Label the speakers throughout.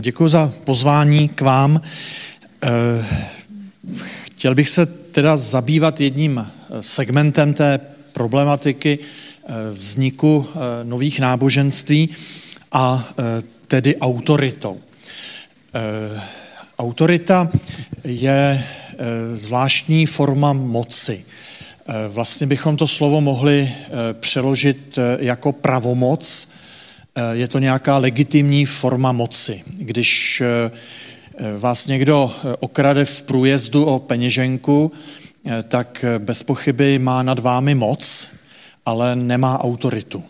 Speaker 1: Děkuji za pozvání k vám. Eh, chtěl bych se teda zabývat jedním segmentem té problematiky eh, vzniku eh, nových náboženství a tedy autoritou. Autorita je zvláštní forma moci. Vlastně bychom to slovo mohli přeložit jako pravomoc, Eh, je to nějaká legitimní forma moci. Když eh, vás někdo eh, okrade v průjezdu o peněženku, tak bez pochyby má nad vámi moc, ale nemá autoritu.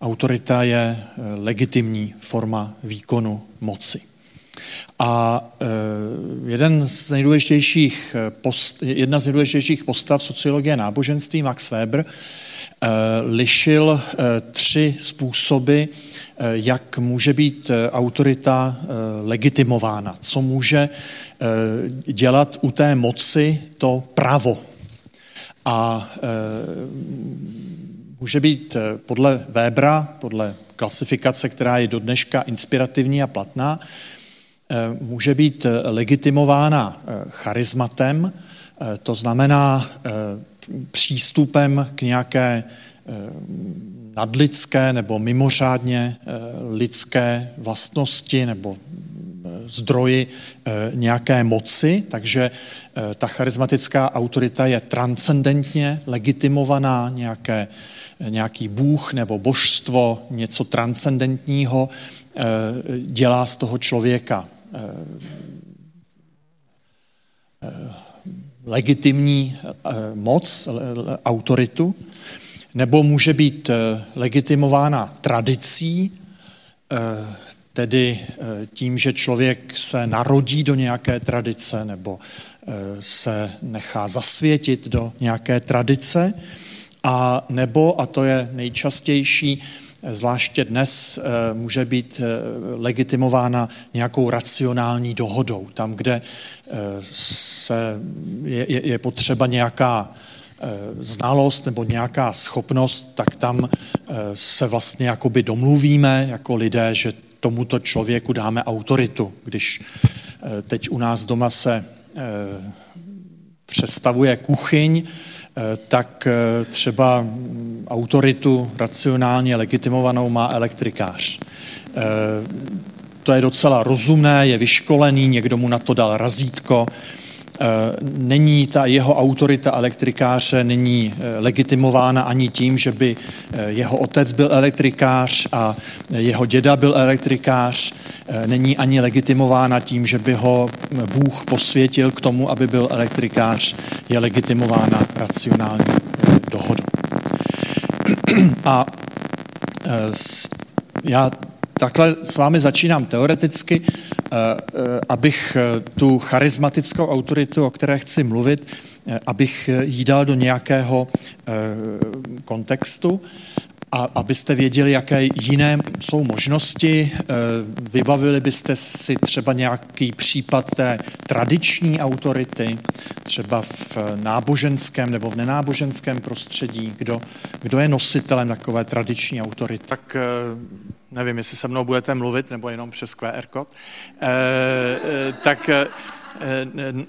Speaker 1: Autorita je legitimní forma výkonu moci. A jeden z nejdůležitějších post, jedna z nejdůležitějších postav sociologie náboženství, Max Weber, lišil tři způsoby, Eh, jak může být eh, autorita eh, legitimována, co může dělat u té moci to právo. A může být podle Webera, podle klasifikace, která je do dneška inspirativní a platná, může být legitimována charizmatem, to znamená přístupem k nějaké nadlidské nebo mimořádně eh, lidské vlastnosti nebo eh, zdroji eh, nějaké moci, takže ta charismatická autorita je transcendentně legitimovaná, nějaké, nějaký bůh nebo božstvo, něco transcendentního dělá z toho člověka legitimní moc, autoritu nebo může být eh, legitimována tradicí, eh, tedy eh, tím, že člověk se narodí do nějaké tradice nebo se nechá zasvětit do nějaké tradice, a nebo, a to je nejčastější, zvláště dnes může být legitimována nějakou racionální dohodou. Tam, kde se, je, je potřeba nějaká znalost nebo nějaká schopnost, tak tam eh, se vlastně jakoby domluvíme jako lidé, že tomuto člověku dáme autoritu. Když eh, teď u nás doma se přestavuje kuchyň, tak třeba autoritu racionálně legitimovanou má elektrikář. To je docela rozumné, je vyškolený, někdo mu na to dal razítko, Eh, není ta jeho autorita elektrikáře není eh, legitimována ani tím, že by eh, jeho otec byl elektrikář a jeho děda byl elektrikář, není ani legitimována tím, že by ho Bůh posvětil k tomu, aby byl elektrikář, je legitimována racionální dohodou. A já takhle s vámi začínám teoreticky, eh, eh, abych eh, tu charismatickou autoritu, o které chci mluvit, abych jí dal do nějakého kontextu a abyste věděli, jaké jiné jsou možnosti. Vybavili byste si třeba nějaký případ té tradiční autority, třeba v náboženském nebo v nenáboženském prostředí, kdo, kdo je nositelem takové tradiční autority. Tak nevím, jestli se mnou budete mluvit, nebo jenom přes QR kód, e, tak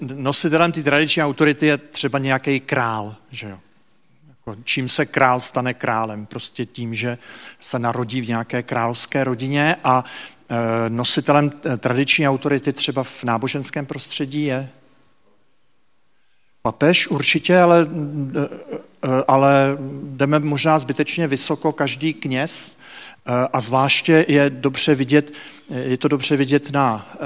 Speaker 1: nositelem té tradiční autority je třeba nějaký král, že jo. Jako, čím se král stane králem? Prostě tím, že se narodí v nějaké královské rodině a nositelem tradiční autority třeba v náboženském prostředí je papež určitě, ale, ale jdeme možná zbytečně vysoko každý kněz, a zvláště je dobře vidět, je to dobře vidět na eh,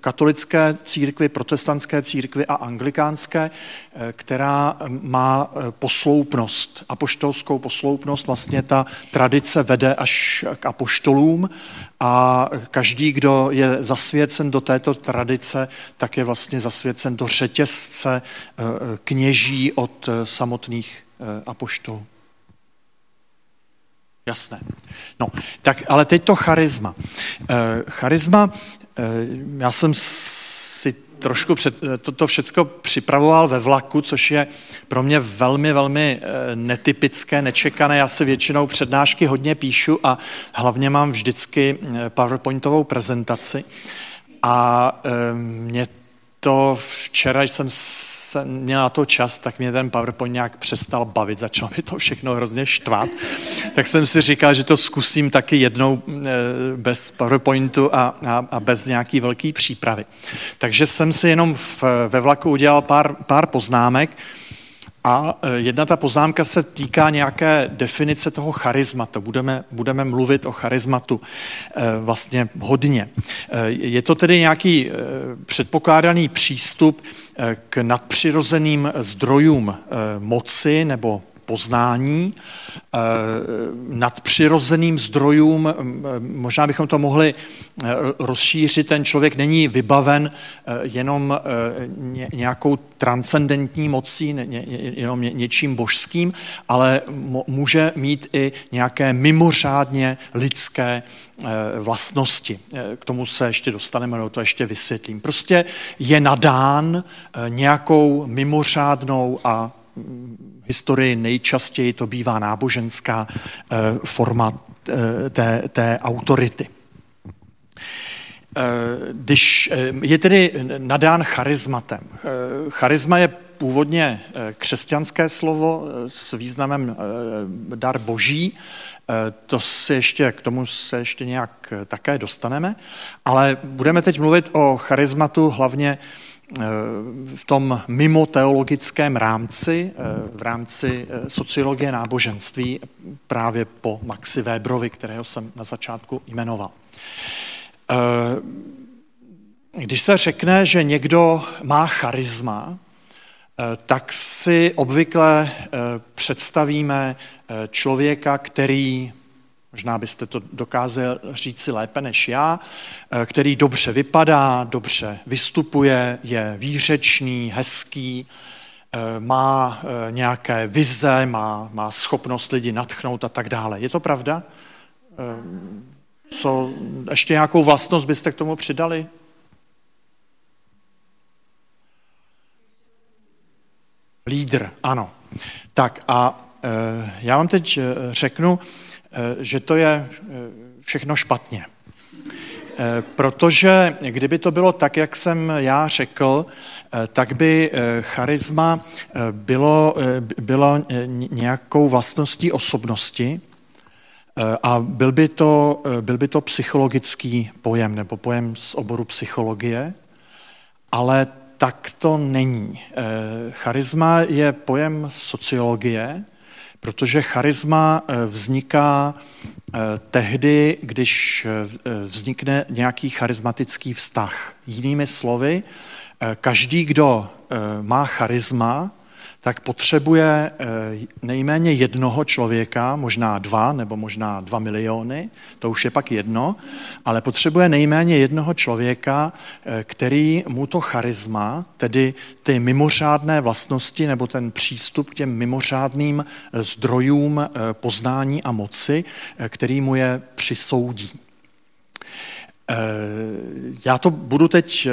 Speaker 1: katolické církvi, protestantské církvi a anglikánské, eh, která má eh, posloupnost, apoštolskou posloupnost. Vlastně ta tradice vede až k apoštolům a každý, kdo je zasvěcen do této tradice, tak je vlastně zasvěcen do řetězce kněží od samotných apoštolů. Jasné. No, tak ale teď to charisma. Eh, charisma, eh, já jsem si trošku před, toto všechno připravoval ve vlaku, což je pro mě velmi, velmi netypické, nečekané. Já si většinou přednášky hodně píšu a hlavně mám vždycky PowerPointovou prezentaci. A mě to včera jsem se, měl na to čas, tak mě ten PowerPoint nějak přestal bavit, začalo mi to všechno hrozně štvat. Tak jsem si říkal, že to zkusím taky jednou eh, bez PowerPointu a, a, a bez nějaký velký přípravy. Takže jsem si jenom v, ve vlaku udělal pár, pár poznámek, a e, jedna ta poznámka se týká nějaké definice toho charizmatu. Budeme, budeme mluvit o charizmatu e, vlastně hodně. E, je to tedy nějaký předpokládaný přístup k nadpřirozeným zdrojům moci nebo poznání, eh, nadpřirozeným zdrojům, možná bychom to mohli eh, rozšířit, ten člověk není vybaven eh, jenom nějakou transcendentní mocí, jenom něčím božským, ale může mít i nějaké mimořádně lidské vlastnosti. K tomu se ještě dostaneme, nebo to ještě vysvětlím. Prostě je nadán nějakou mimořádnou a historii nejčastěji to bývá náboženská eh, forma eh, té, té autority. Eh, když je tedy nadán charizmatem. Charisma je původně křesťanské slovo s významem dar boží, to se ještě, k tomu se ještě nějak také dostaneme, ale budeme teď mluvit o charizmatu hlavně v tom mimo teologickém rámci, eh, v rámci eh, sociologie náboženství, právě po Maxi Weberovi, kterého jsem na začátku jmenoval. Eh, když se řekne, že někdo má charisma, tak si obvykle představíme člověka, který Možná byste to dokázal říci lépe než já, eh, který dobře vypadá, dobře vystupuje, je výřečný, hezký, eh, má eh, nějaké vize, má, má schopnost lidi natchnout a tak dále. Je to pravda? Co, ještě nějakou vlastnost byste k tomu přidali? Lídr, ano. Tak a já vám teď řeknu, že to je eh, všechno špatně. Eh, protože kdyby to bylo tak, jak jsem já řekl, tak by charisma bylo, bylo nějakou vlastností osobnosti a byl by, to, byl by to psychologický pojem nebo pojem z oboru psychologie, ale tak to není. Charisma je pojem sociologie, Protože charisma eh, vzniká eh, tehdy, když eh, vznikne nějaký charismatický vztah. Jinými slovy, každý, kdo má charisma, tak potřebuje eh, nejméně jednoho člověka, možná dva nebo možná dva miliony, to už je pak jedno, ale potřebuje nejméně jednoho člověka, eh, který mu to charisma, tedy ty mimořádné vlastnosti nebo ten přístup k těm mimořádným eh, zdrojům poznání a moci, který mu je přisoudí. Eh, já to budu teď eh,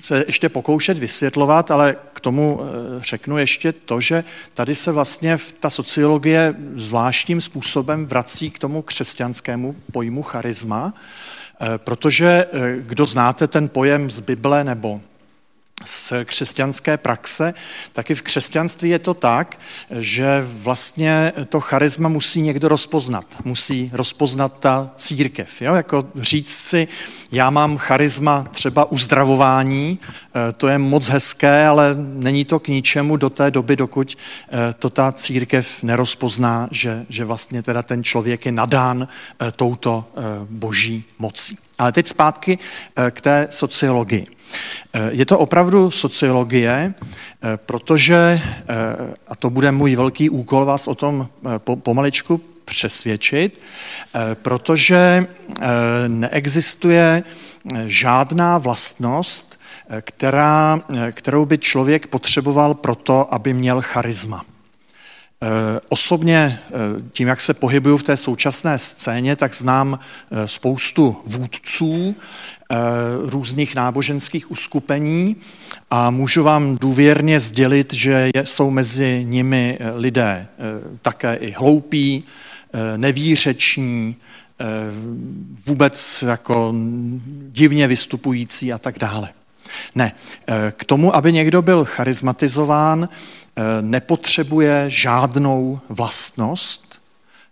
Speaker 1: se ještě pokoušet vysvětlovat, ale k tomu eh, řeknu ještě to, že tady se vlastně ta sociologie zvláštním způsobem vrací k tomu křesťanskému pojmu charisma, protože kdo znáte ten pojem z Bible nebo z křesťanské praxe, taky v křesťanství je to tak, že vlastně to charisma musí někdo rozpoznat. Musí rozpoznat ta církev. Jo? Jako říct si, já mám charisma třeba uzdravování, eh, to je moc hezké, ale není to k ničemu do té doby, dokud eh, to ta církev nerozpozná, že, že vlastně teda ten člověk je nadán eh, touto boží mocí. Ale teď zpátky k té sociologii. Je to opravdu sociologie, protože, a to bude můj velký úkol vás o tom pomaličku přesvědčit, protože neexistuje žádná vlastnost, která, kterou by člověk potřeboval proto, aby měl charisma. Osobně tím, jak se pohybuju v té současné scéně, tak znám spoustu vůdců různých náboženských uskupení a můžu vám důvěrně sdělit, že jsou mezi nimi lidé také i hloupí, nevířeční, vůbec jako divně vystupující a tak dále. Ne, k tomu, aby někdo byl charizmatizován, nepotřebuje žádnou vlastnost,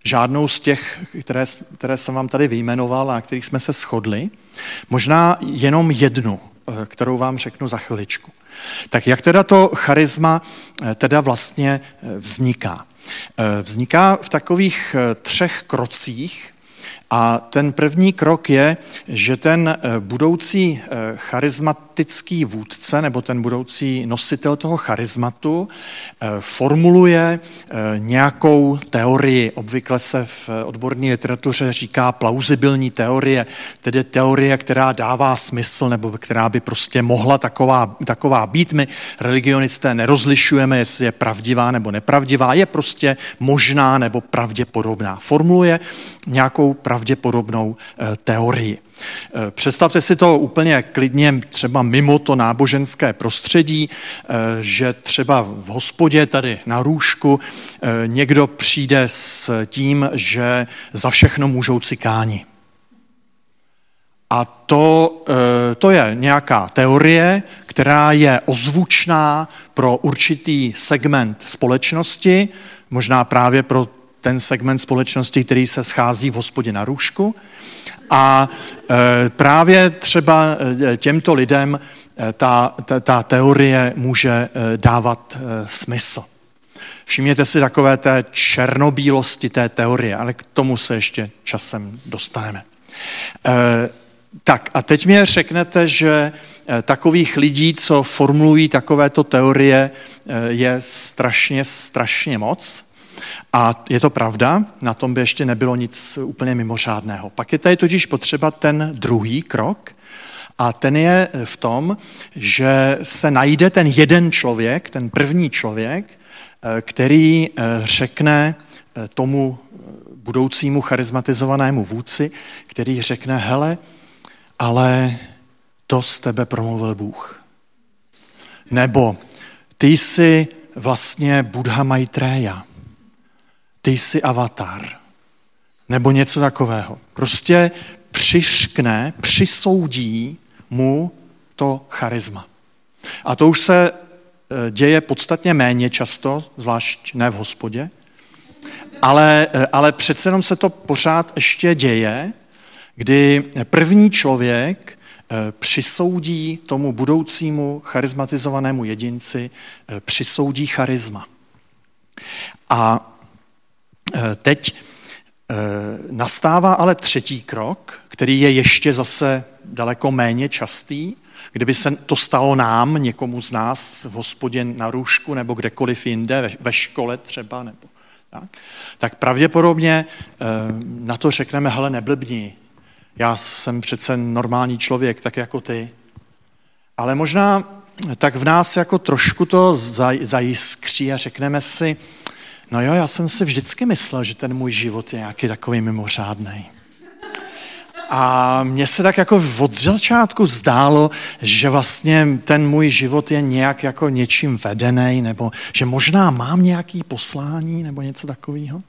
Speaker 1: žádnou z těch, které, které jsem vám tady vyjmenoval a kterých jsme se shodli, možná jenom jednu, kterou vám řeknu za chviličku. Tak jak teda to charisma teda vlastně vzniká? Vzniká v takových třech krocích, a ten první krok je, že ten eh, budoucí eh, charismatický vůdce nebo ten budoucí nositel toho charismatu eh, formuluje nějakou teorii. Obvykle se v odborné literatuře říká plauzibilní teorie, tedy teorie, která dává smysl nebo která by prostě mohla taková, taková být. My religionisté nerozlišujeme, jestli je pravdivá nebo nepravdivá, je prostě možná nebo pravděpodobná. Formuluje nějakou pravděpodobnou eh, teorii. Eh, představte si to úplně klidně třeba mimo to náboženské prostředí, eh, že třeba v hospodě tady na růžku někdo přijde s tím, že za všechno můžou cikáni. A to, to je nějaká teorie, která je ozvučná pro určitý segment společnosti, možná právě pro ten segment společnosti, který se schází v hospodě na růžku. A e, právě třeba e, těmto lidem e, ta, ta, ta teorie může dávat smysl. Všimněte si takové té černobílosti té teorie, ale k tomu se ještě časem dostaneme. Tak a teď mi řeknete, že takových lidí, co formulují takovéto teorie, je strašně, strašně moc. A je to pravda, na tom by ještě nebylo nic úplně mimořádného. Pak je tady totiž potřeba ten druhý krok, a ten je v tom, že se najde ten jeden člověk, ten první člověk, který eh, řekne eh, tomu budoucímu charizmatizovanému vůdci, který řekne, hele, ale to z tebe promluvil Bůh. Nebo ty jsi vlastně Buddha Maitreya ty jsi avatar. Nebo něco takového. Prostě přiškne, přisoudí mu to charisma. A to už se e, děje podstatně méně často, zvlášť ne v hospodě, ale, e, ale přece jenom se to pořád ještě děje, kdy první člověk e, přisoudí tomu budoucímu charizmatizovanému jedinci, přisoudí charisma. A Eh, teď eh, nastává ale třetí krok, který je ještě zase daleko méně častý. Kdyby se to stalo nám, někomu z nás v hospodě na růžku nebo kdekoliv jinde, ve škole třeba, nebo tak, tak pravděpodobně eh, na to řekneme, hele, neblbni, já jsem přece normální člověk, tak jako ty. Ale možná tak v nás jako trošku to zajiskří a řekneme si, No jo, já jsem si vždycky myslel, že ten můj život je nějaký takový mimořádný. A mně se tak jako od začátku zdálo, že vlastně ten můj život je nějak jako něčím vedený, nebo že možná mám nějaký poslání, nebo něco takového.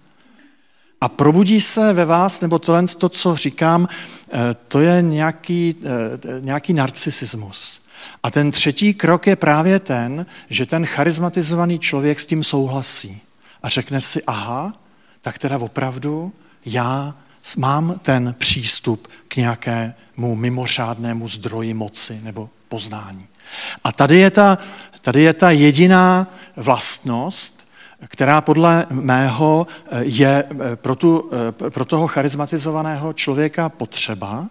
Speaker 1: A probudí se ve vás, nebo tohle, to, co říkám, eh, to je nějaký, eh, nějaký narcisismus. A ten třetí krok je právě ten, že ten charizmatizovaný člověk s tím souhlasí a řekne si, aha, tak teda opravdu já mám ten přístup k nějakému mimořádnému zdroji moci nebo poznání. A tady je ta, tady je ta jediná vlastnost, která podle mého je pro, tu, pro toho charizmatizovaného člověka potřeba.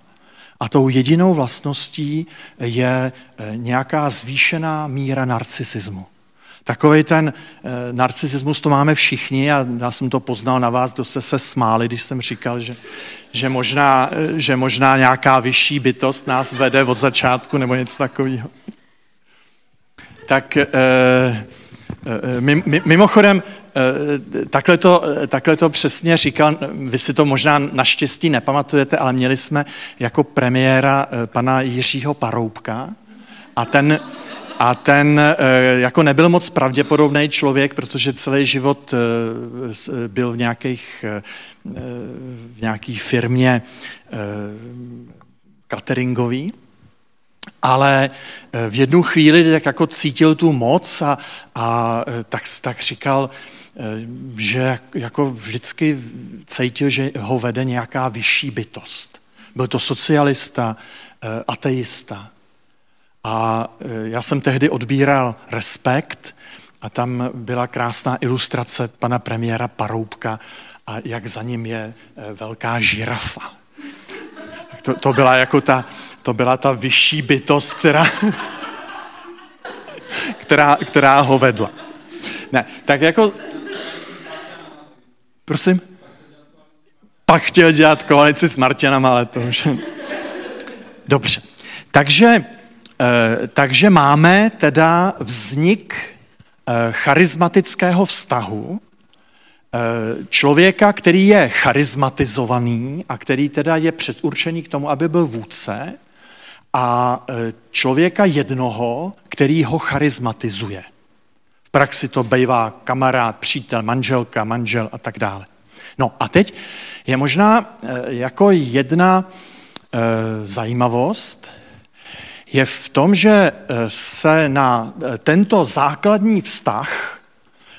Speaker 1: A tou jedinou vlastností je nějaká zvýšená míra narcisismu. Takový ten e, narcisismus to máme všichni a já jsem to poznal na vás, kdo jste se smáli, když jsem říkal, že, že, možná, eh, že možná nějaká vyšší bytost nás vede od začátku nebo něco takového. Tak e, e, mimochodem, takhle to, takhle to přesně říkal, vy si to možná naštěstí nepamatujete, ale měli jsme jako premiéra pana Jiřího Paroubka a ten, a ten jako nebyl moc pravděpodobný člověk, protože celý život byl v nějakých v nějaký firmě cateringový, ale eh, v jednu chvíli tak jako cítil tu moc a, a eh, tak, tak říkal, eh, že jako vždycky cítil, že ho vede nějaká vyšší bytost. Byl to socialista, ateista. A já jsem tehdy odbíral respekt a tam byla krásná ilustrace pana premiéra Paroubka a jak za ním je velká žirafa. To, to byla jako ta, to byla ta vyšší bytost, která, která, která ho vedla. Ne, tak jako... Prosím? Pak chtěl dělat koalici s Martinama, ale to už... Dobře. Takže, eh, takže máme teda vznik eh, charismatického vztahu, eh, člověka, který je charismatizovaný a který teda je předurčený k tomu, aby byl vůdce, a člověka jednoho, který ho charizmatizuje. V praxi to bývá kamarád, přítel, manželka, manžel a tak dále. No a teď je možná jako jedna zajímavost, je v tom, že se na tento základní vztah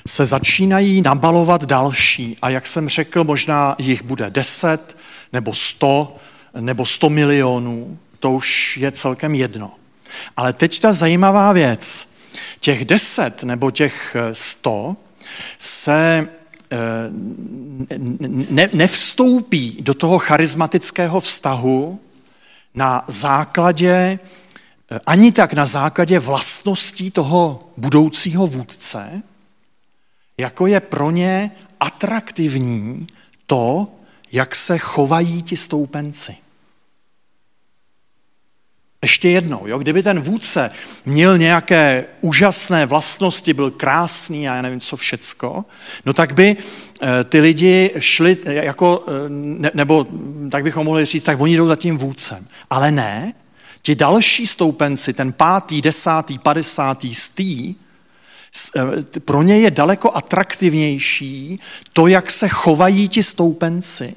Speaker 1: se začínají nabalovat další. A jak jsem řekl, možná jich bude deset, nebo sto, nebo sto milionů to už je celkem jedno. Ale teď ta zajímavá věc. Těch deset nebo těch eh, sto se eh, ne, nevstoupí do toho charismatického vztahu na základě, eh, ani tak na základě vlastností toho budoucího vůdce, jako je pro ně atraktivní to, jak se chovají ti stoupenci. Ještě jednou, jo? kdyby ten vůdce měl nějaké úžasné vlastnosti, byl krásný a já nevím co všecko, no tak by eh, ty lidi šli eh, jako, eh, ne, nebo tak bychom mohli říct, tak oni jdou za tím vůdcem. Ale ne, ti další stoupenci, ten pátý, desátý, padesátý, stý, pro ně je daleko atraktivnější to, jak se chovají ti stoupenci,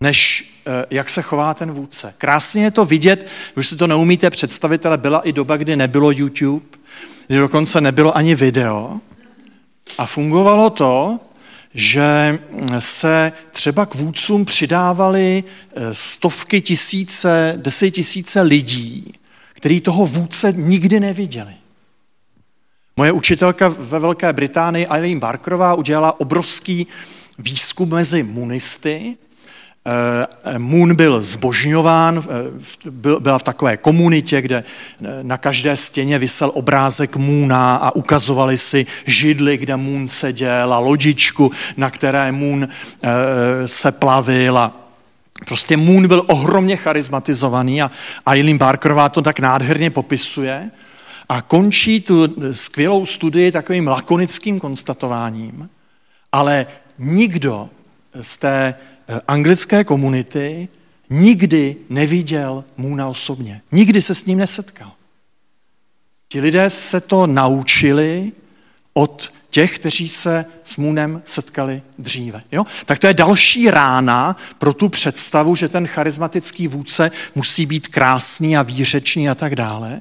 Speaker 1: než eh, jak se chová ten vůdce. Krásně je to vidět, už si to neumíte představit, ale byla i doba, kdy nebylo YouTube, kdy dokonce nebylo ani video. A fungovalo to, že se třeba k vůdcům přidávali eh, stovky tisíce, deset tisíce lidí, kteří toho vůdce nikdy neviděli. Moje učitelka ve Velké Británii, Eileen Barkerová, udělala obrovský výzkum mezi munisty, Moon byl zbožňován, eh, byla v takové komunitě, kde eh, na každé stěně vysel obrázek Moona a ukazovali si židli, kde Moon seděl a lodičku, na které Moon se plavil a Prostě Moon byl ohromně charizmatizovaný a Eileen Barkerová to tak nádherně popisuje a končí tu skvělou studii takovým lakonickým konstatováním, ale nikdo z té Eh, anglické komunity nikdy neviděl Můna osobně. Nikdy se s ním nesetkal. Ti lidé se to naučili od těch, kteří se s Můnem setkali dříve. Jo? Tak to je další rána pro tu představu, že ten charismatický vůdce musí být krásný a výřečný a tak dále.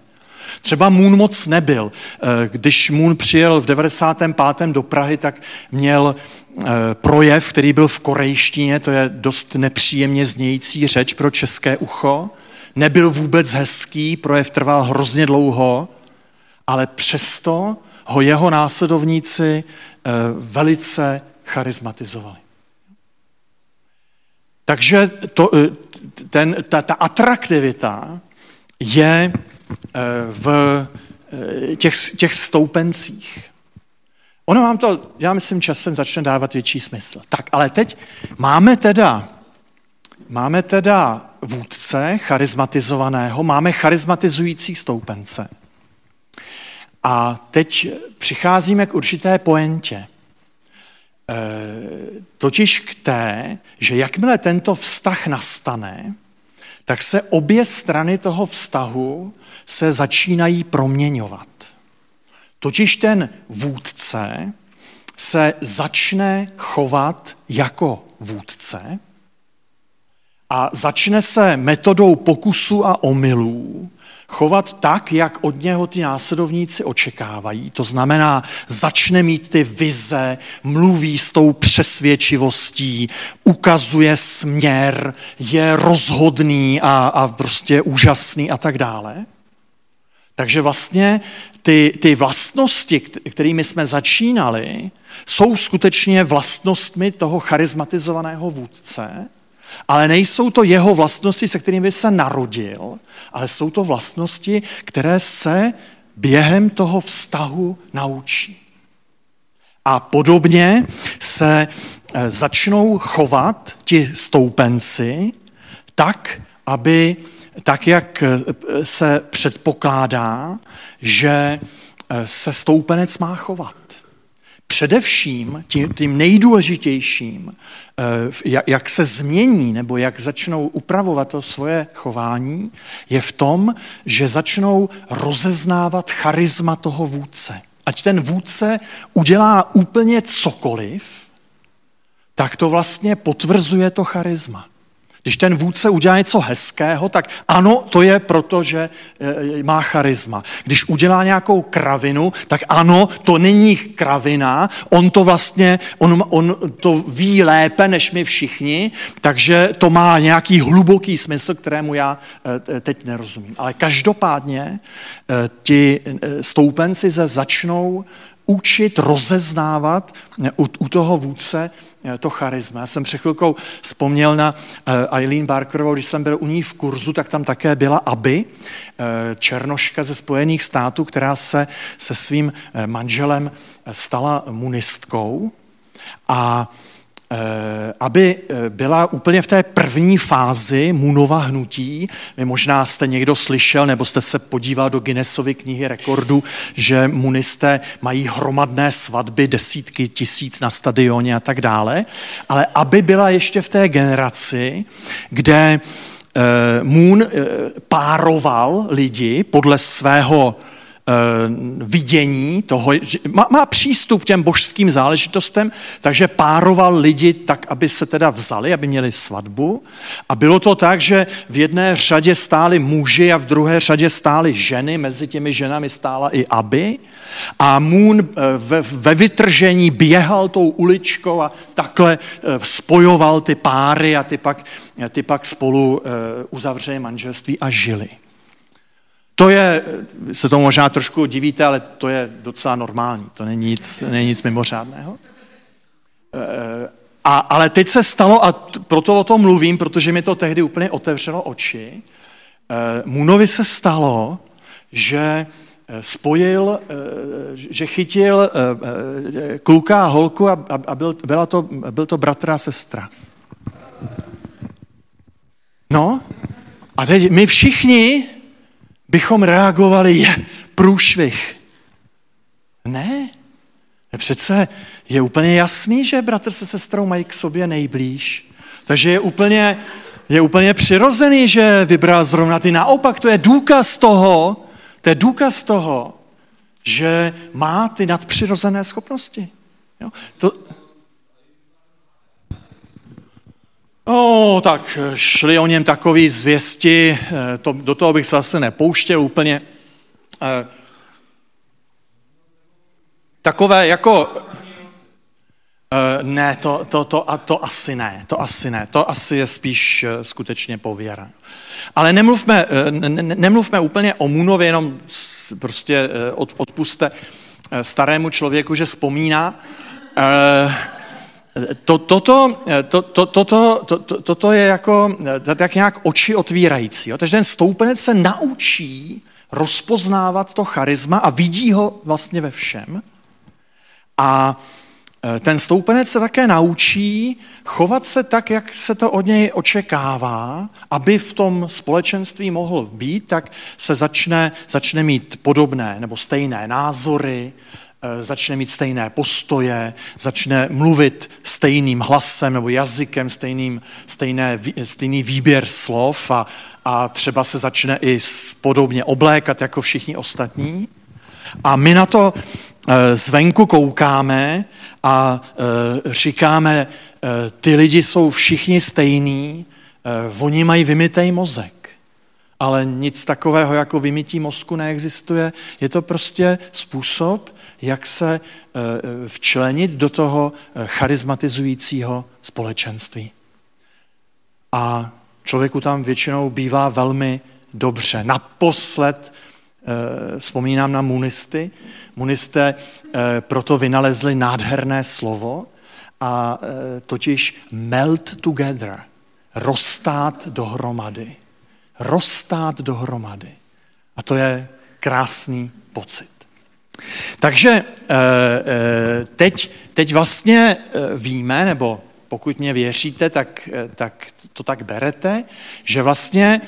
Speaker 1: Třeba Moon moc nebyl. Eh, když Moon přijel v 95. do Prahy, tak měl eh, projev, který byl v korejštině, to je dost nepříjemně znějící řeč pro české ucho. Nebyl vůbec hezký, projev trval hrozně dlouho, ale přesto ho jeho následovníci eh, velice charizmatizovali. Takže to, ten, ta, ta atraktivita je v eh, těch, těch stoupencích. Ono vám to, já myslím, časem začne dávat větší smysl. Tak, ale teď máme teda, máme teda vůdce charizmatizovaného, máme charizmatizující stoupence. A teď přicházíme k určité poentě. E, totiž k té, že jakmile tento vztah nastane, tak se obě strany toho vztahu se začínají proměňovat. Totiž ten vůdce se začne chovat jako vůdce a začne se metodou pokusu a omylů chovat tak, jak od něho ty následovníci očekávají. To znamená, začne mít ty vize, mluví s tou přesvědčivostí, ukazuje směr, je rozhodný a, a prostě úžasný a tak dále. Takže vlastně ty, ty vlastnosti, kterými jsme začínali, jsou skutečně vlastnostmi toho charizmatizovaného vůdce, ale nejsou to jeho vlastnosti, se kterými se narodil, ale jsou to vlastnosti, které se během toho vztahu naučí. A podobně se eh, začnou chovat ti stoupenci tak, aby tak, jak eh, se předpokládá, že eh, se stoupenec má chovat. Především tím, tím nejdůležitějším, eh, jak se změní nebo jak začnou upravovat to svoje chování, je v tom, že začnou rozeznávat charisma toho vůdce. Ať ten vůdce udělá úplně cokoliv, tak to vlastně potvrzuje to charisma. Když ten vůdce udělá něco hezkého, tak ano, to je proto, že e, má charisma. Když udělá nějakou kravinu, tak ano, to není kravina, on to vlastně, on, on to ví lépe než my všichni, takže to má nějaký hluboký smysl, kterému já e, teď nerozumím. Ale každopádně e, ti stoupenci se začnou učit rozeznávat u, u toho vůdce Eh, to charisma. Já jsem před chvilkou vzpomněl na eh, Eileen Barkerovou, když jsem byl u ní v kurzu, tak tam také byla Aby, eh, černoška ze Spojených států, která se se svým manželem stala munistkou. A Eh, aby eh, byla úplně v té první fázi Munova hnutí. Vy možná jste někdo slyšel, nebo jste se podíval do Guinnessovy knihy rekordů, že munisté mají hromadné svatby, desítky tisíc na stadioně a tak dále. Ale aby byla ještě v té generaci, kde eh, Moon pároval lidi podle svého Eh, vidění toho, že má, má přístup k těm božským záležitostem, takže pároval lidi tak, aby se teda vzali, aby měli svatbu. A bylo to tak, že v jedné řadě stály muži a v druhé řadě stály ženy, mezi těmi ženami stála i Aby. A Moon eh, ve, ve vytržení běhal tou uličkou a takhle eh, spojoval ty páry a ty pak, ty pak spolu uzavřeli manželství a žili. To je, se to možná trošku divíte, ale to je docela normální, to není nic, není nic mimořádného. Eh, a, ale teď se stalo, a proto o tom mluvím, protože mi to tehdy úplně otevřelo oči, eh, Munovi se stalo, že eh, spojil, že chytil kluka a holku a, byl, byla to, byl to bratr a sestra. No, a teď my všichni bychom reagovali, je průšvih. Ne, přece je úplně jasný, že bratr se sestrou mají k sobě nejblíž. Takže je úplně, je úplně přirozený, že vybral zrovna ty. Naopak, to je důkaz toho, to je důkaz toho, že má ty nadpřirozené schopnosti. Jo? To, No, tak šli o něm takový zvěsti, eh, to, do toho bych se zase nepouštěl úplně. Eh, takové jako... Eh, ne, to, to, to, a to asi ne, to asi ne, to asi je spíš skutečně pověra. Ale nemluvme, nemluvme úplně o Munově, jenom prostě odpuste starému člověku, že vzpomíná. To, toto, to, to, to, to, to, toto je jako tak nějak oči otvírající. Jo? Takže ten stoupenec se naučí rozpoznávat to charisma a vidí ho vlastně ve všem. A eh, ten stoupenec se také naučí chovat se tak, jak se to od něj očekává, aby v tom společenství mohl být, tak se začne, začne mít podobné nebo stejné názory, eh, začne mít stejné postoje, začne mluvit stejným hlasem nebo jazykem, stejným, stejné, stejný výběr slov a, a třeba se začne i podobně oblékat jako všichni ostatní. A my na to eh, zvenku koukáme a eh, říkáme, eh, ty lidi jsou všichni stejní, oni mají vymitej mozek. Ale nic takového jako vymití mozku neexistuje. Je to prostě způsob, jak se včlenit do toho charizmatizujícího společenství. A člověku tam většinou bývá velmi dobře. Naposled Eh, vzpomínám na munisty. Munisté eh, proto vynalezli nádherné slovo, a eh, totiž melt together, rozstát dohromady. Rozstát dohromady. A to je krásný pocit. Takže teď, teď vlastně víme, nebo pokud mě věříte, tak, tak to tak berete, že vlastně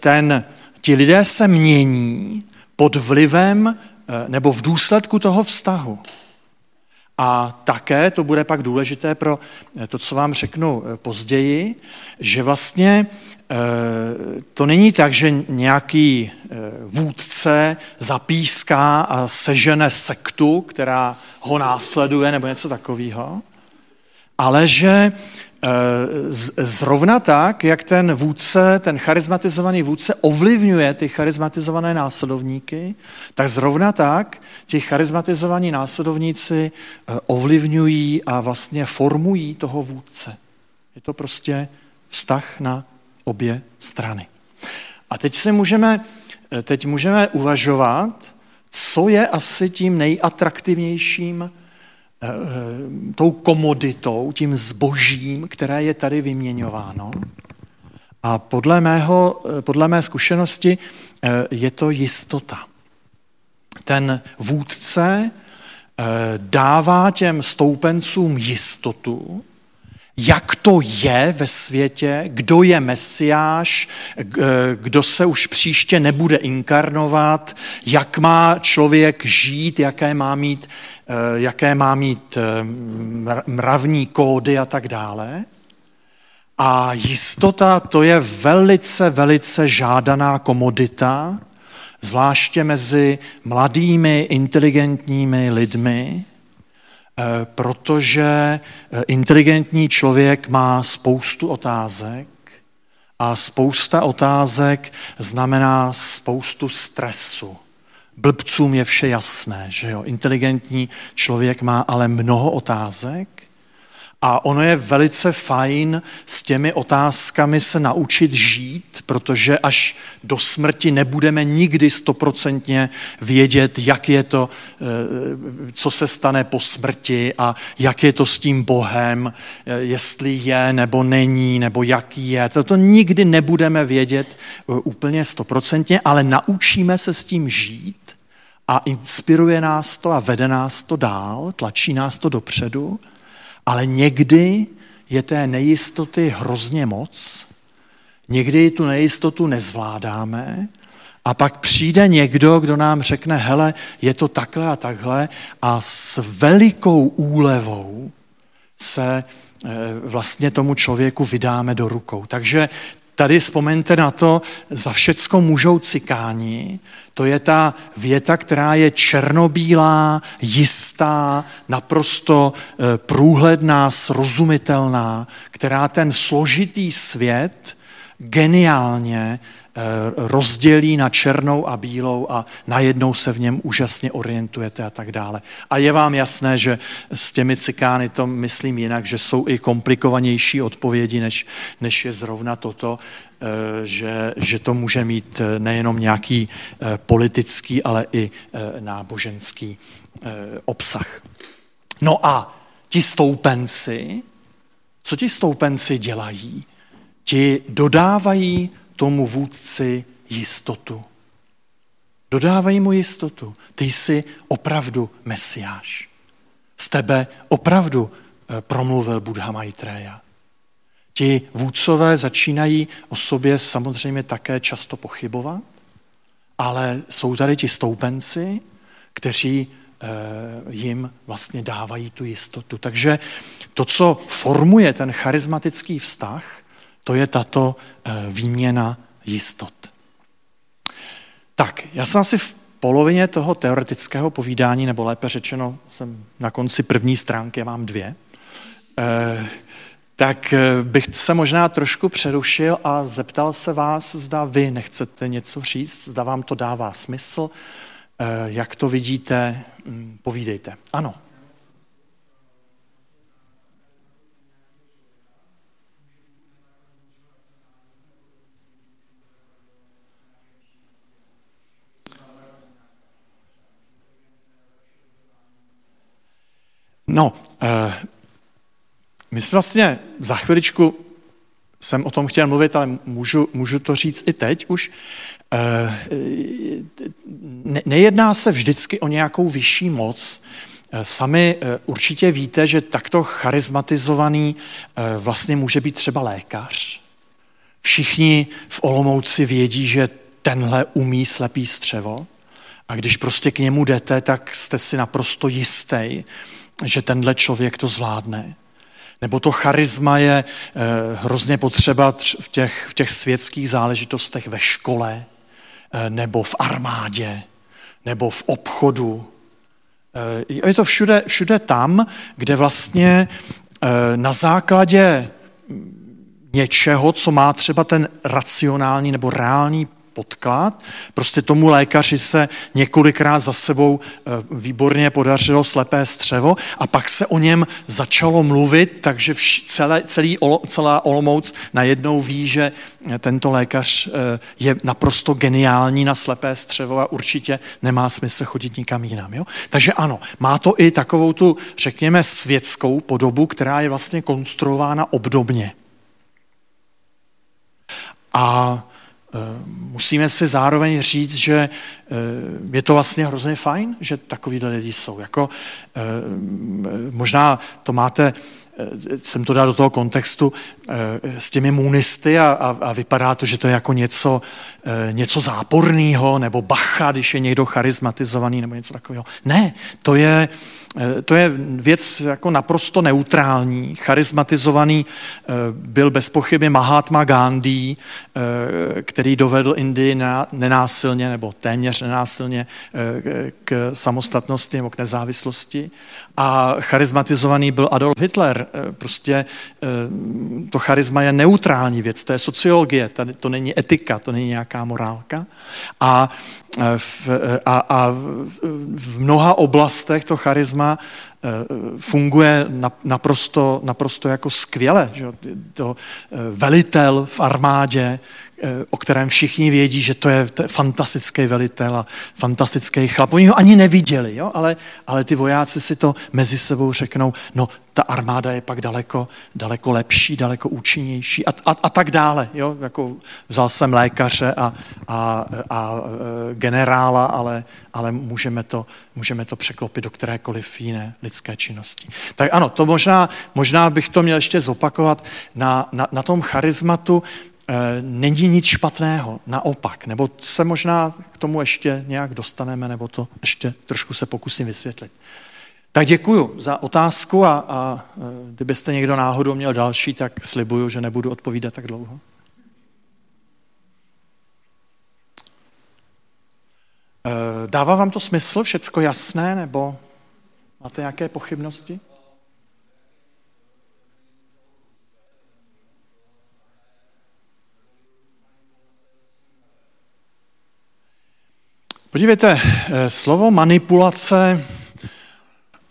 Speaker 1: ten ti lidé se mění pod vlivem eh, nebo v důsledku toho vztahu. A také to bude pak důležité pro eh, to, co vám řeknu eh, později, že vlastně to není tak, že nějaký vůdce zapíská a sežene sektu, která ho následuje nebo něco takového, ale že Eh, zrovna tak, jak ten vůdce, ten charizmatizovaný vůdce ovlivňuje ty charizmatizované následovníky, tak zrovna tak ti charizmatizovaní následovníci eh, ovlivňují a vlastně formují toho vůdce. Je to prostě vztah na obě strany. A teď se můžeme, eh, teď můžeme uvažovat, co je asi tím nejatraktivnějším Eh, eh, tou komoditou, tím zbožím, které je tady vyměňováno. A podle, mého, podle mé zkušenosti je to jistota. Ten vůdce dává těm stoupencům jistotu, jak to je ve světě, kdo je mesiáš, kdo se už příště nebude inkarnovat, jak má člověk žít, jaké má mít, eh, jaké má mít eh, mravní kódy a tak dále. A jistota to je velice, velice žádaná komodita, zvláště mezi mladými, inteligentními lidmi, Eh, protože eh, inteligentní člověk má spoustu otázek a spousta otázek znamená spoustu stresu. Blbcům je vše jasné, že jo? Inteligentní člověk má ale mnoho otázek a ono je velice fajn s těmi otázkami se naučit žít, protože až do smrti nebudeme nikdy stoprocentně vědět, jak je to, eh, co se stane po smrti a jak je to s tím Bohem, eh, jestli je nebo není, nebo jaký je. To nikdy nebudeme vědět eh, úplně stoprocentně, ale naučíme se s tím žít a inspiruje nás to a vede nás to dál, tlačí nás to dopředu. Ale někdy je té nejistoty hrozně moc, někdy tu nejistotu nezvládáme a pak přijde někdo, kdo nám řekne, hele, je to takhle a takhle a s velikou úlevou se eh, vlastně tomu člověku vydáme do rukou. Takže Tady vzpomeňte na to, za všecko můžou cikáni. To je ta věta, která je černobílá, jistá, naprosto eh, průhledná, srozumitelná, která ten složitý svět geniálně rozdělí na černou a bílou a najednou se v něm úžasně orientujete a tak dále. A je vám jasné, že s těmi cikány to myslím jinak, že jsou i komplikovanější odpovědi, než, než je zrovna toto, eh, že, že to může mít eh, nejenom nějaký politický, ale i náboženský obsah. No a ti stoupenci, co ti stoupenci dělají? Ti dodávají tomu vůdci jistotu. Dodávají mu jistotu. Ty jsi opravdu mesiáš. Z tebe opravdu eh, promluvil Buddha Maitreya. Ti vůdcové začínají o sobě samozřejmě také často pochybovat, ale jsou tady ti stoupenci, kteří eh, jim vlastně dávají tu jistotu. Takže to, co formuje ten charismatický vztah, to je tato eh, výměna jistot. Tak, já jsem asi v polovině toho teoretického povídání, nebo lépe řečeno, jsem na konci první stránky, mám dvě, eh, tak eh, bych se možná trošku přerušil a zeptal se vás, zda vy nechcete něco říct, zda vám to dává smysl, jak to vidíte, hm, povídejte. Ano. No, uh, my si vlastně za chviličku jsem o tom chtěl mluvit, ale můžu, můžu to říct i teď už. Uh, ne, nejedná se vždycky o nějakou vyšší moc. Uh, sami uh, určitě víte, že takto charizmatizovaný vlastně může být třeba lékař. Všichni v Olomouci vědí, že tenhle umí slepý střevo a když prostě k němu jdete, tak jste si naprosto jistý, že tenhle člověk to zvládne. Nebo to charisma je eh, hrozně potřeba v těch, v těch světských záležitostech ve škole, eh, nebo v armádě, nebo v obchodu. Eh, je to všude, všude tam, kde vlastně na základě něčeho, co má třeba ten racionální nebo reální podklad. Prostě tomu lékaři se několikrát za sebou eh, výborně podařilo slepé střevo a pak se o něm začalo mluvit, takže vš- celé, celý, celá Olomouc najednou ví, že eh, tento lékař eh, je naprosto geniální na slepé střevo a určitě nemá smysl chodit nikam jinam. Jo? Takže ano, má to i takovou tu, řekněme, světskou podobu, která je vlastně konstruována obdobně. A musíme si zároveň říct, že eh, je to vlastně hrozně fajn, že takový lidi jsou. Jako, eh, možná to máte, jsem to dal do toho kontextu s těmi munisty a, a, a vypadá to, že to je jako něco, něco záporného, nebo bacha, když je někdo charizmatizovaný, nebo něco takového. Ne, to je, Eh, to je věc jako naprosto neutrální, charismatizovaný eh, byl bez pochyby Mahatma Gandhi, eh, který dovedl Indii nenásilně nebo téměř nenásilně k samostatnosti nebo k nezávislosti. A charismatizovaný byl Adolf Hitler. Prostě to charisma je neutrální věc, to je sociologie, to není etika, to není nějaká morálka. A v, a, a v mnoha oblastech to charisma eh, funguje naprosto, naprosto jako skvěle. Že? To eh, velitel v armádě, o kterém všichni vědí, že to je fantastický velitel a fantastický chlap. Oni ho ani neviděli, jo? Ale, ale ty vojáci si to mezi sebou řeknou, no ta armáda je pak daleko, daleko lepší, daleko účinnější a, a, a tak dále. Jo? Jako vzal jsem lékaře a, a, a eh, generála, ale, ale můžeme, to, můžeme to překlopit do kterékoliv jiné lidské činnosti. Tak ano, to možná, možná bych to měl ještě zopakovat na, na, na tom charizmatu, Eh, není nic špatného, naopak. Nebo se možná k tomu ještě nějak dostaneme, nebo to ještě trošku se pokusím vysvětlit. Tak děkuju za otázku a, a eh, kdybyste někdo náhodou měl další, tak slibuju, že nebudu odpovídat tak dlouho. Eh, dává vám to smysl, všecko jasné, nebo máte nějaké pochybnosti? Podívejte, eh, slovo manipulace,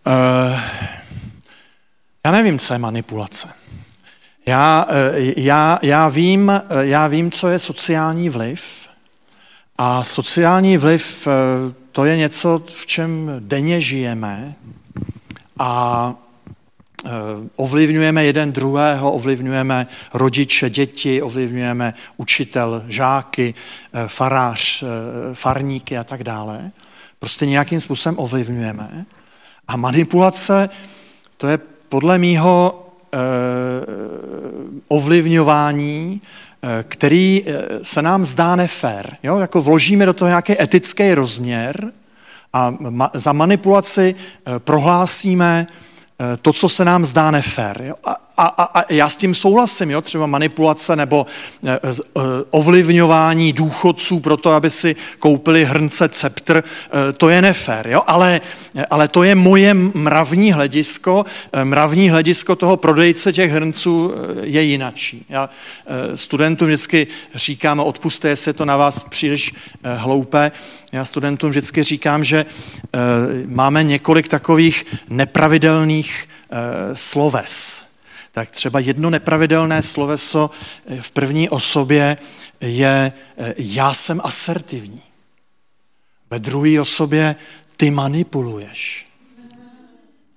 Speaker 1: eh, já nevím, co je manipulace. Já, eh, já, já, vím, já vím, co je sociální vliv. A sociální vliv to je něco, v čem denně žijeme. A ovlivňujeme jeden druhého, ovlivňujeme rodiče, děti, ovlivňujeme učitel, žáky, eh, farář, eh, farníky a tak dále. Prostě nějakým způsobem ovlivňujeme. A manipulace, to je podle mýho eh, ovlivňování, eh, který eh, se nám zdá nefér. Jo? Jako vložíme do toho nějaký etický rozměr a ma- za manipulaci eh, prohlásíme eh, to, co se nám zdá nefér. Jo? A, a, a já s tím souhlasím, jo? třeba manipulace nebo eh, eh, ovlivňování důchodců pro to, aby si koupili hrnce ceptr, eh, to je nefér, jo? Ale, ale to je moje mravní hledisko, mravní hledisko toho prodejce těch hrnců je jinačí. Já studentům vždycky říkám, odpuste, jestli je to na vás příliš hloupé, já studentům vždycky říkám, že máme několik takových nepravidelných sloves tak třeba jedno nepravidelné sloveso eh, v první osobě je eh, já jsem asertivní. Ve druhé osobě ty manipuluješ.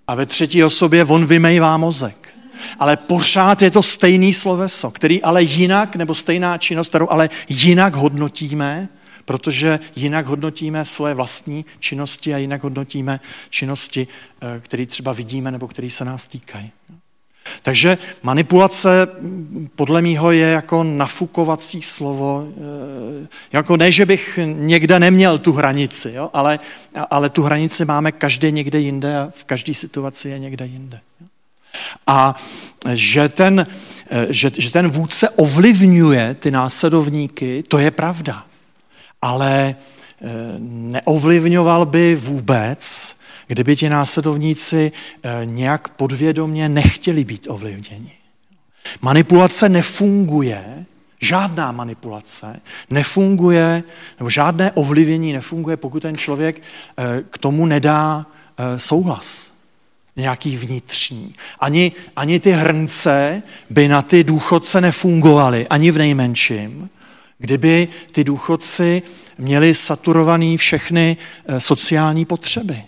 Speaker 1: A ve třetí osobě on vymejvá mozek. Ale pořád je to stejný sloveso, který ale jinak, nebo stejná činnost, kterou ale jinak hodnotíme, protože jinak hodnotíme svoje vlastní činnosti a jinak hodnotíme činnosti, eh, které třeba vidíme nebo které se nás týkají. Takže manipulace podle mýho je jako nafukovací slovo, eh, jako ne, že bych někde neměl tu hranici, jo? Ale, ale tu hranici máme každý někde jinde a v každé situaci je někde jinde. A že ten, eh, že, že ten vůdce ovlivňuje ty následovníky, to je pravda. Ale eh, neovlivňoval by vůbec kdyby ti následovníci eh, nějak podvědomně nechtěli být ovlivněni. Manipulace nefunguje, žádná manipulace nefunguje, nebo žádné ovlivnění nefunguje, pokud ten člověk eh, k tomu nedá eh, souhlas nějaký vnitřní. Ani, ani ty hrnce by na ty důchodce nefungovaly, ani v nejmenším, kdyby ty důchodci měli saturovaný všechny sociální potřeby.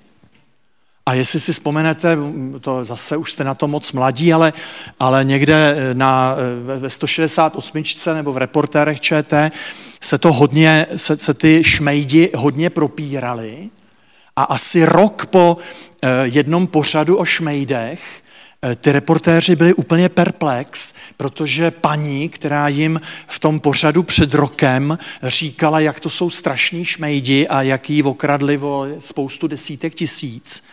Speaker 1: A jestli si vzpomenete, to zase už jste na to moc mladí, ale, ale někde na, ve 168 nebo v reportérech ČT se to hodně, se, se ty šmejdi hodně propírali. A asi rok po eh, jednom pořadu o šmejdech Eh, ty reportéři byli úplně perplex, protože paní, která jim v tom pořadu před rokem říkala, jak to jsou strašní šmejdi a jak jí okradli o spoustu desítek tisíc,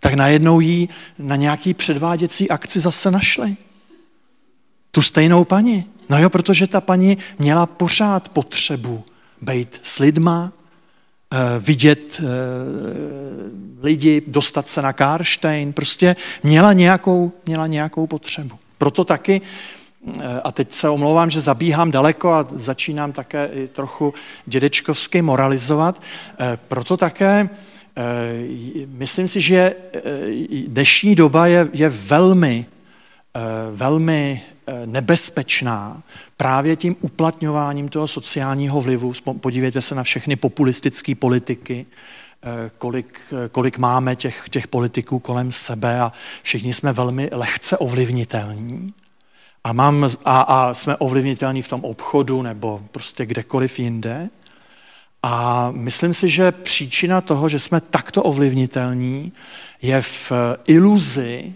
Speaker 1: tak najednou jí na nějaký předváděcí akci zase našli. Tu stejnou paní. No jo, protože ta paní měla pořád potřebu být s lidma, Eh, vidět eh, lidi, dostat se na Karstein, prostě měla nějakou, měla nějakou potřebu. Proto taky, eh, a teď se omlouvám, že zabíhám daleko a začínám také i trochu dědečkovsky moralizovat, proto také myslím si, že dnešní doba je, je velmi, velmi nebezpečná právě tím uplatňováním toho sociálního vlivu. Podívejte se na všechny populistické politiky, eh, kolik, eh, kolik máme těch, těch politiků kolem sebe a všichni jsme velmi lehce ovlivnitelní. A, mám, a, a jsme ovlivnitelní v tom obchodu nebo prostě kdekoliv jinde. A myslím si, že příčina toho, že jsme takto ovlivnitelní, je v iluzi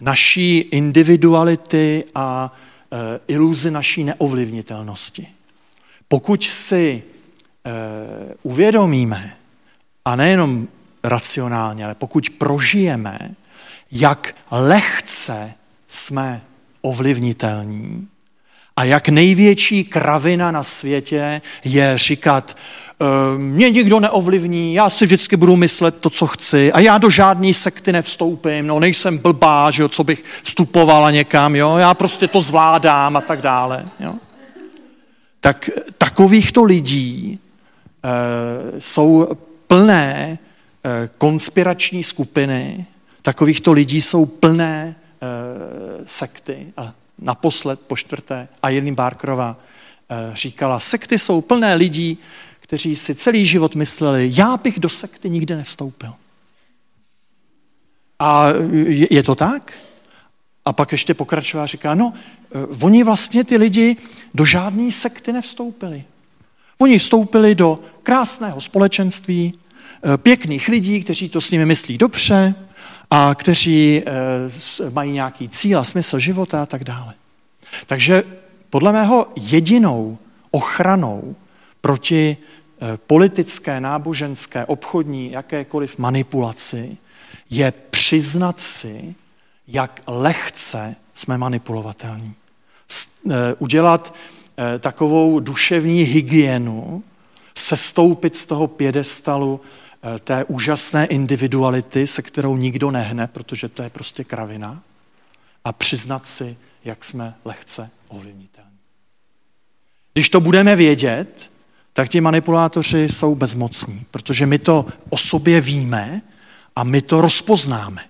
Speaker 1: naší individuality a Eh, iluzi naší neovlivnitelnosti. Pokud si eh, uvědomíme, a nejenom racionálně, ale pokud prožijeme, jak lehce jsme ovlivnitelní a jak největší kravina na světě je říkat, Eh, mě nikdo neovlivní, já si vždycky budu myslet to, co chci a já do žádné sekty nevstoupím, no nejsem blbá, že jo, co bych vstupovala někam, jo, já prostě to zvládám a tak dále. Jo. Tak takovýchto lidí e, jsou plné e, konspirační skupiny, takovýchto lidí jsou plné e, sekty a naposled po čtvrté a Jelin Barkerová e, říkala, sekty jsou plné lidí, kteří si celý život mysleli, já bych do sekty nikdy nevstoupil. A je, to tak? A pak ještě pokračuje a říká, no, eh, oni vlastně ty lidi do žádné sekty nevstoupili. Oni vstoupili do krásného společenství, eh, pěkných lidí, kteří to s nimi myslí dobře a kteří mají nějaký cíl a smysl života a tak dále. Takže podle mého jedinou ochranou proti politické, náboženské, obchodní, jakékoliv manipulaci je přiznat si, jak lehce jsme manipulovatelní. Udělat Eh, takovou duševní hygienu, sestoupit z toho pědestalu eh, té úžasné individuality, se kterou nikdo nehne, protože to je prostě kravina, a přiznat si, jak jsme lehce ovlivnitelní. Když to budeme vědět, tak ti manipulátoři jsou bezmocní, protože my to o sobě víme a my to rozpoznáme.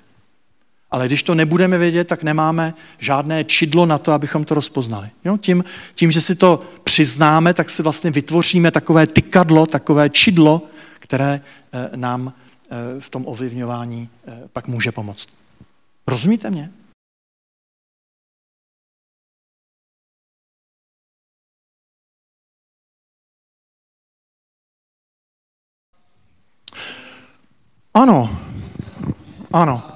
Speaker 1: Ale když to nebudeme vědět, tak nemáme žádné čidlo na to, abychom to rozpoznali. Jo? Tím, tím, že si to přiznáme, tak si vlastně vytvoříme takové tykadlo, takové čidlo, které eh, nám eh, v tom ovlivňování eh, pak může pomoct. Rozumíte mě? Ano, ano.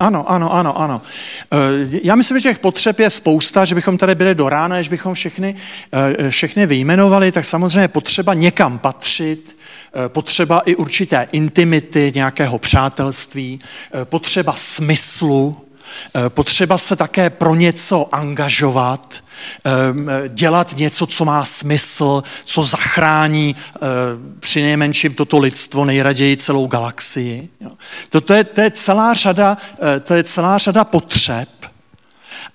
Speaker 1: Ano, ano, ano, ano. Eh, já myslím, že těch potřeb je spousta, že bychom tady byli do rána, než bychom všechny, eh, všechny vyjmenovali, tak samozřejmě potřeba někam patřit, eh, potřeba i určité intimity, nějakého přátelství, potřeba smyslu, potřeba se také pro něco angažovat, dělat něco, co má smysl, co zachrání eh, při nejmenším toto lidstvo, nejraději celou galaxii. To, je, to, je celá řada, to je celá řada potřeb,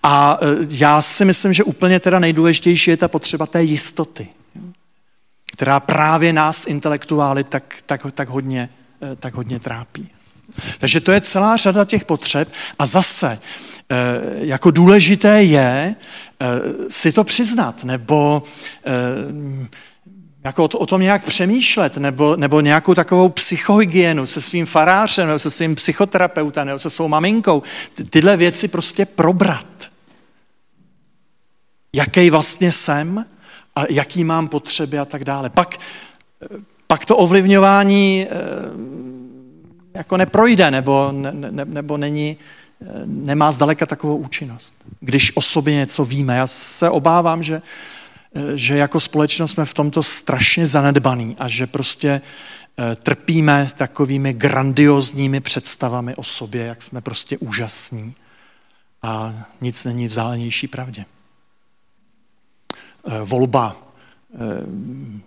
Speaker 1: a já si myslím, že úplně teda nejdůležitější je ta potřeba té jistoty, která právě nás intelektuály tak, tak, tak, hodně, tak hodně trápí. Takže to je celá řada těch potřeb a zase eh, jako důležité je eh, si to přiznat, nebo eh, jako o tom nějak přemýšlet, nebo, nebo nějakou takovou psychohygienu se svým farářem, nebo se svým psychoterapeutem, nebo se svou maminkou. Tyhle věci prostě probrat. Jaký vlastně jsem a jaký mám potřeby a tak dále. Pak, pak to ovlivňování jako neprojde nebo, ne, ne, nebo není, nemá zdaleka takovou účinnost. Když o sobě něco víme. Já se obávám, že, že jako společnost jsme v tomto strašně zanedbaný a že prostě eh, trpíme takovými grandiozními představami o sobě, jak jsme prostě úžasní a nic není v zálenější pravdě. Eh, volba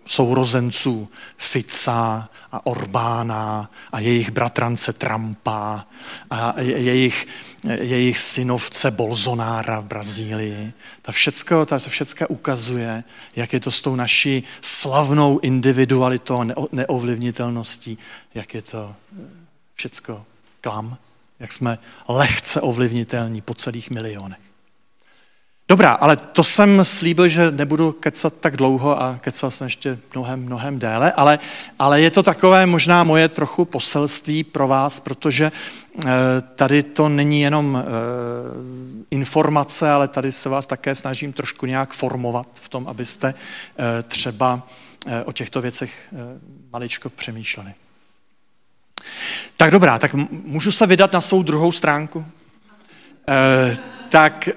Speaker 1: sourozenců Fica a Orbána a jejich bratrance Trumpa a jejich, jejich synovce Bolsonára v Brazílii. Ta všecko, ta všecko ukazuje, jak je to s tou naší slavnou individualitou a neovlivnitelností, jak je to eh, všecko klam, jak jsme lehce ovlivnitelní po celých milionech. Dobrá, ale to jsem slíbil, že nebudu kecat tak dlouho a kecal jsem ještě mnohem, mnohem déle, ale, ale je to takové možná moje trochu poselství pro vás, protože eh, tady to není jenom eh, informace, ale tady se vás také snažím trošku nějak formovat v tom, abyste eh, třeba o těchto věcech maličko přemýšleli. Tak dobrá, tak můžu se vydat na svou druhou stránku? tak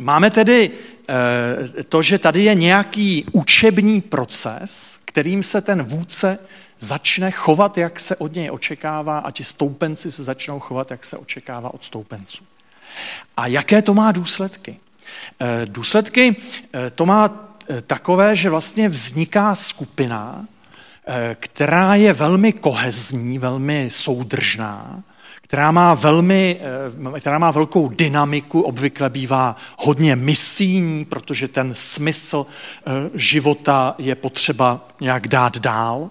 Speaker 1: Máme tedy eh, to, že tady je nějaký učební proces, kterým se ten vůdce začne chovat, jak se od něj očekává a ti stoupenci se začnou chovat, jak se očekává od stoupenců. A jaké to má důsledky? Eh, důsledky eh, to má takové, že vlastně vzniká skupina, která je velmi kohezní, velmi soudržná, která má, velmi, eh, která má velkou dynamiku, obvykle bývá hodně misijní, protože ten smysl eh, života je potřeba nějak dát dál.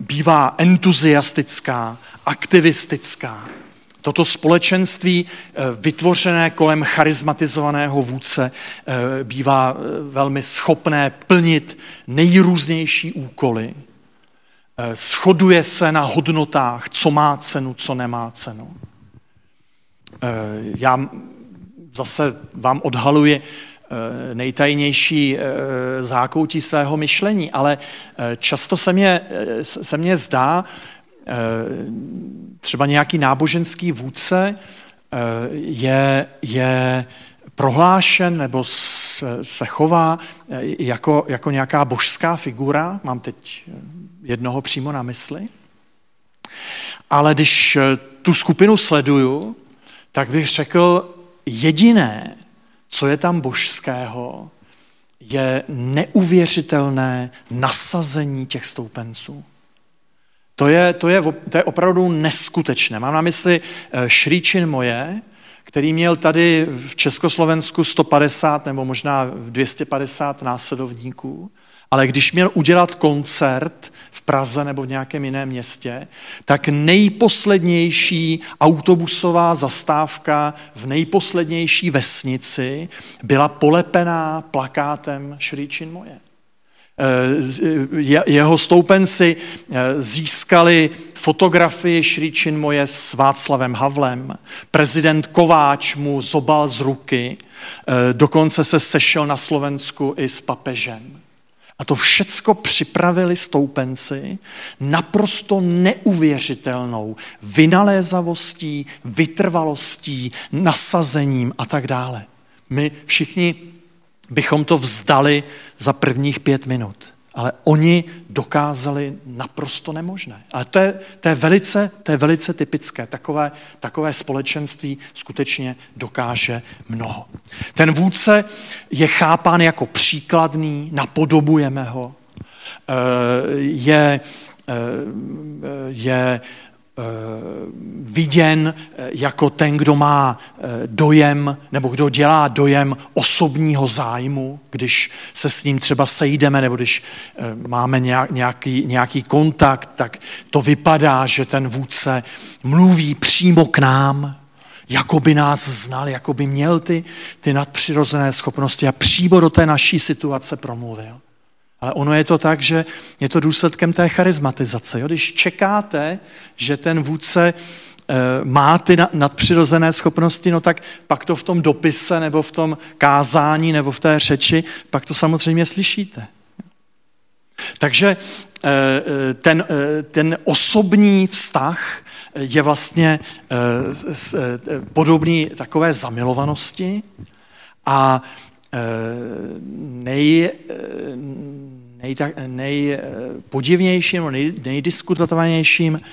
Speaker 1: Bývá entuziastická, aktivistická. Toto společenství eh, vytvořené kolem charizmatizovaného vůdce bývá velmi schopné plnit nejrůznější úkoly, shoduje se na hodnotách, co má cenu, co nemá cenu. Eh, já zase vám odhaluji, nejtajnější zákoutí svého myšlení, ale často se mně, se mně zdá, třeba nějaký náboženský vůdce je, je prohlášen nebo se chová jako, jako nějaká božská figura, mám teď jednoho přímo na mysli, ale když tu skupinu sleduju, tak bych řekl, jediné, co je tam božského, je neuvěřitelné nasazení těch stoupenců. To je, to je, to je opravdu neskutečné. Mám na mysli eh, Šríčin moje, který měl tady v Československu 150 nebo možná 250 následovníků, ale když měl udělat koncert v Praze nebo v nějakém jiném městě, tak nejposlednější autobusová zastávka v nejposlednější vesnici byla polepená plakátem Šríčin moje. Eh, jeho stoupenci eh, získali fotografii Šríčin moje s Václavem Havlem. Prezident Kováč mu zobal z ruky, eh, dokonce se sešel na Slovensku i s papežem. A to všecko připravili stoupenci naprosto neuvěřitelnou vynalézavostí, vytrvalostí, nasazením a tak dále. My všichni bychom to vzdali za prvních pět minut. Ale oni dokázali naprosto nemožné. Ale to je, to je, velice, to je velice typické. Takové, takové společenství skutečně dokáže mnoho. Ten vůdce je chápán jako příkladný, napodobujeme ho, eh, je, eh, je Eh, viděn eh, jako ten, kdo má eh, dojem nebo kdo dělá dojem osobního zájmu, když se s ním třeba sejdeme nebo když máme nějaký, nějaký kontakt, tak to vypadá, že ten vůdce mluví přímo k nám, jako by nás znal, jako by měl ty, ty nadpřirozené schopnosti a přímo do té naší situace promluvil. Ale ono je to tak, že je to důsledkem té charizmatizace. Jo? Když čekáte, že ten vůdce eh, má ty nadpřirozené schopnosti, no tak pak to v tom dopise nebo v tom kázání nebo v té řeči, pak to samozřejmě slyšíte. Takže eh, eh, ten, ten osobní vztah je vlastně podobný takové zamilovanosti a nej, nej, nejpodivnějším, nej, nejdiskutovanějším eh,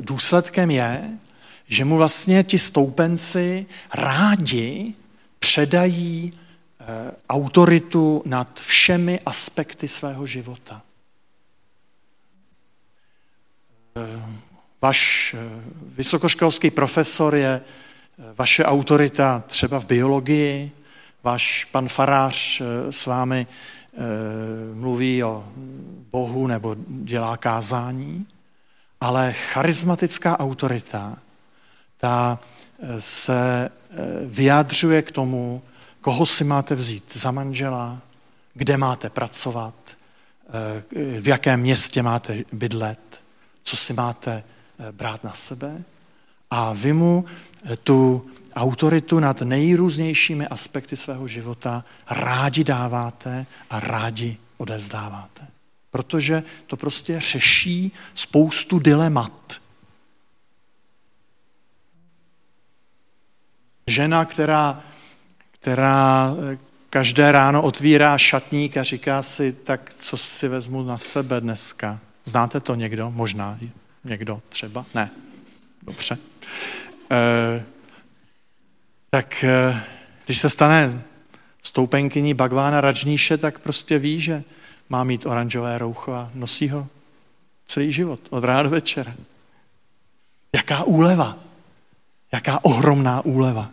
Speaker 1: důsledkem je, že mu vlastně ti stoupenci rádi předají eh, autoritu nad všemi aspekty svého života. Eh, váš vysokoškolský profesor je vaše autorita třeba v biologii, váš pan farář s vámi Eh, mluví o Bohu nebo dělá kázání, ale charismatická autorita, ta eh, se eh, vyjádřuje k tomu, koho si máte vzít za manžela, kde máte pracovat, v jakém městě máte bydlet, co si máte brát na sebe. A vy mu tu autoritu nad nejrůznějšími aspekty svého života rádi dáváte a rádi odevzdáváte. Protože to prostě řeší spoustu dilemat. Žena, která, která každé ráno otvírá šatník a říká si, tak co si vezmu na sebe dneska. Znáte to někdo? Možná někdo třeba? Ne. Dobře. E, tak eh, když se stane stoupenkyní Bagvána Rajníše, tak prostě ví, že má mít oranžové roucho a nosí ho celý život, od rána do večera. Jaká úleva, jaká ohromná úleva.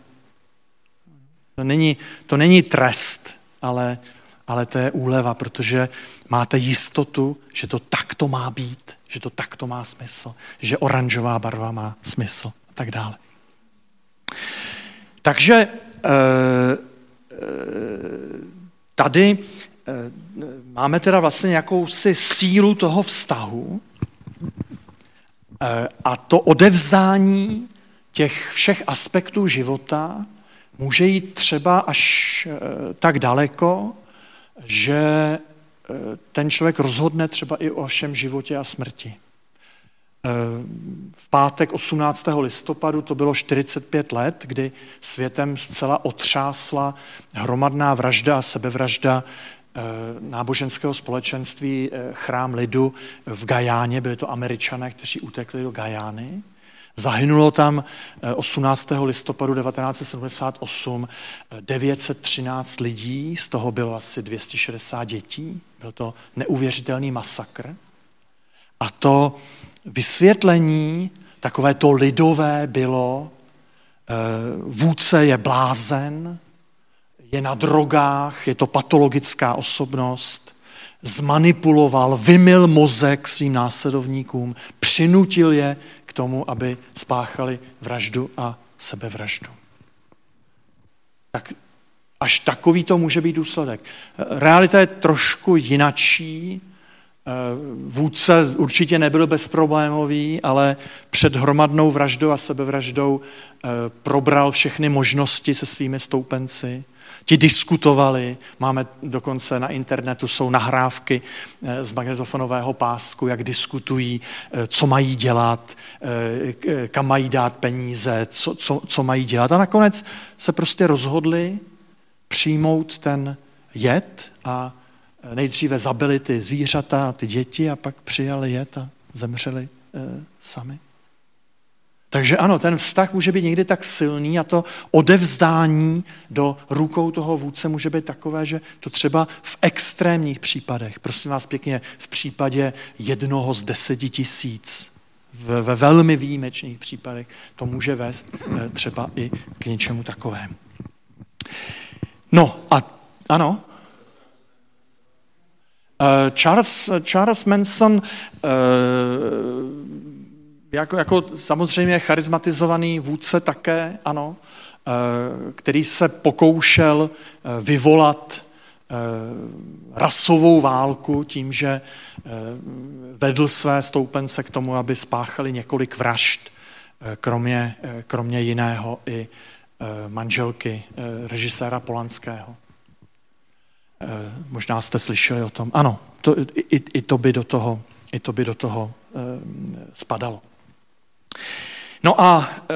Speaker 1: To není, to není trest, ale, ale to je úleva, protože máte jistotu, že to takto má být, že to takto má smysl, že oranžová barva má smysl a tak dále. Takže eh, eh, tady eh, máme teda vlastně jakousi sílu toho vztahu a to odevzdání těch všech aspektů života může jít třeba až tak daleko, že ten člověk rozhodne třeba i o všem životě a smrti. V pátek 18. listopadu to bylo 45 let, kdy světem zcela otřásla hromadná vražda a sebevražda eh, náboženského společenství eh, Chrám lidu v Gajáně. Byli to američané, kteří utekli do Gajány. Zahynulo tam 18. Eh, listopadu 1978 913 lidí, z toho bylo asi 260 dětí. Byl to neuvěřitelný masakr. A to vysvětlení, takové to lidové bylo, eh, vůdce je blázen, je na drogách, je to patologická osobnost, zmanipuloval, vymil mozek svým následovníkům, přinutil je k tomu, aby spáchali vraždu a sebevraždu. Tak až takový to může být důsledek. Realita je trošku jinačí, vůdce určitě nebyl bezproblémový, ale před hromadnou vraždou a sebevraždou eh, probral všechny možnosti se svými stoupenci. Ti diskutovali, máme dokonce na internetu, jsou nahrávky eh, z magnetofonového pásku, jak diskutují, co mají dělat, kam mají dát peníze, co, co, co mají dělat. A nakonec se prostě rozhodli přijmout ten jed a nejdříve zabili ty zvířata, ty děti a pak přijali jet a zemřeli e, sami. Takže ano, ten vztah může být někdy tak silný a to odevzdání do rukou toho vůdce může být takové, že to třeba v extrémních případech, prosím vás pěkně, v případě jednoho z deseti tisíc, ve velmi výjimečných případech, to může vést e, třeba i k něčemu takovému. No a ano, Eh, Charles, Charles Manson eh, jako, jako samozřejmě charizmatizovaný vůdce také, ano, eh, který se pokoušel vyvolat rasovou válku tím, že vedl své stoupence k tomu, aby spáchali několik vražd, kromě, kromě jiného i manželky režiséra Polanského. Eh, možná jste slyšeli o tom. Ano, to, i, i, to by do toho, i to by do toho e, spadalo. No a e,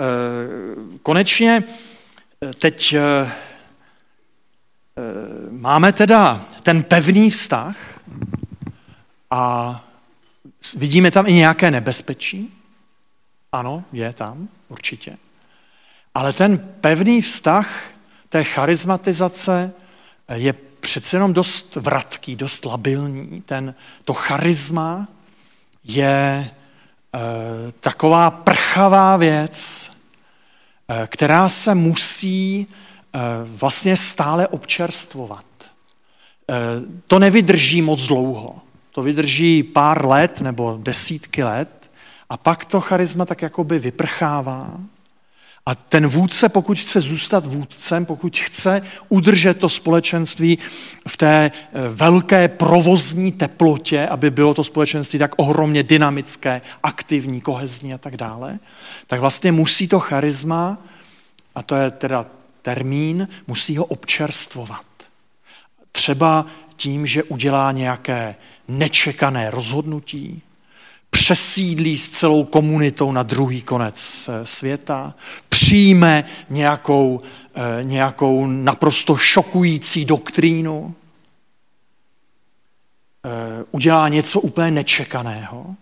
Speaker 1: konečně teď máme teda ten pevný vztah a vidíme tam i nějaké nebezpečí. Ano, je tam, určitě. Ale ten pevný vztah té charizmatizace je přece jenom dost vratký, dost labilní. Ten, to charisma je e, taková prchavá věc, e, která se musí e, vlastně stále občerstvovat. E, to nevydrží moc dlouho. To vydrží pár let nebo desítky let a pak to charisma tak jakoby vyprchává a ten vůdce, pokud chce zůstat vůdcem, pokud chce udržet to společenství v té eh, velké provozní teplotě, aby bylo to společenství tak ohromně dynamické, aktivní, kohezní a tak dále, tak vlastně musí to charisma, a to je teda termín, musí ho občerstvovat. Třeba tím, že udělá nějaké nečekané rozhodnutí, přesídlí s celou komunitou na druhý konec eh, světa, přijme nějakou, eh, nějakou naprosto šokující doktrínu, eh, udělá něco úplně nečekaného.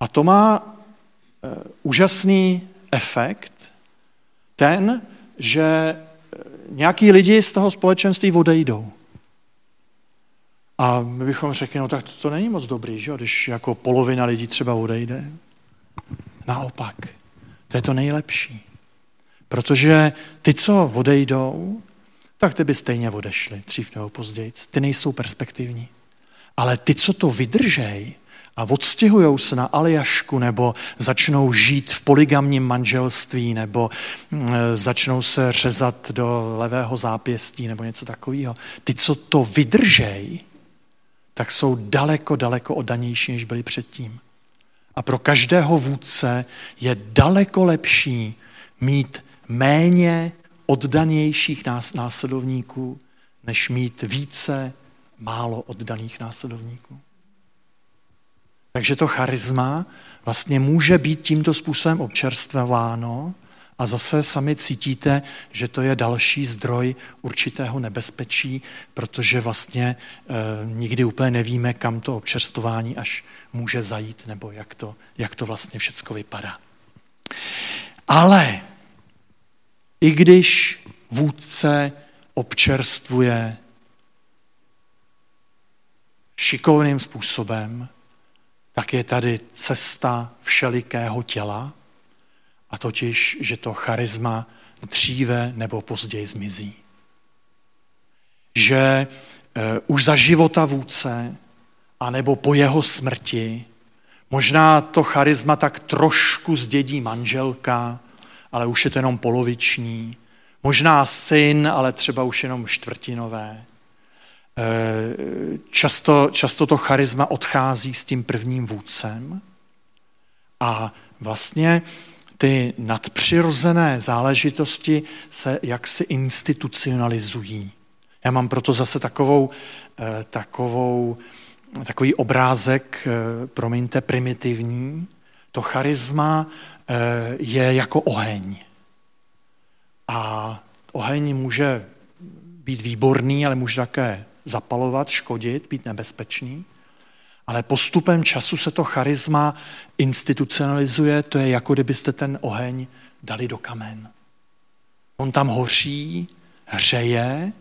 Speaker 1: A to má úžasný efekt, ten, že nějaký lidi z toho společenství odejdou. A my bychom řekli, no tak to, to není moc dobrý, že jo, když jako polovina lidí třeba odejde. Naopak, to je to nejlepší. Protože ty, co odejdou, tak ty by stejně odešli, dřív nebo později. Ty nejsou perspektivní. Ale ty, co to vydržej a odstěhují se na Aljašku nebo začnou žít v poligamním manželství nebo mm, začnou se řezat do levého zápěstí nebo něco takového. Ty, co to vydržej, tak jsou daleko, daleko oddanější, než byli předtím. A pro každého vůdce je daleko lepší mít méně oddanějších následovníků, než mít více málo oddaných následovníků. Takže to charisma vlastně může být tímto způsobem občerstvováno a zase sami cítíte, že to je další zdroj určitého nebezpečí, protože vlastně e, nikdy úplně nevíme, kam to občerstvování až může zajít, nebo jak to, jak to vlastně všecko vypadá. Ale i když vůdce občerstvuje šikovným způsobem, tak je tady cesta všelikého těla, a totiž, že to charisma dříve nebo později zmizí. Že uh, už za života vůdce, anebo po jeho smrti, možná to charisma tak trošku zdědí manželka, ale už je to jenom poloviční, možná syn, ale třeba už jenom čtvrtinové. Eh, často, často to charisma odchází s tím prvním vůdcem a vlastně ty nadpřirozené záležitosti se jaksi institucionalizují. Já mám proto zase takovou, eh, takovou, takový obrázek, eh, promiňte, primitivní. To charisma je jako oheň. A oheň může být výborný, ale může také zapalovat, škodit, být nebezpečný. Ale postupem času se to charisma institucionalizuje, to je jako kdybyste ten oheň dali do kamen. On tam hoří, hřeje,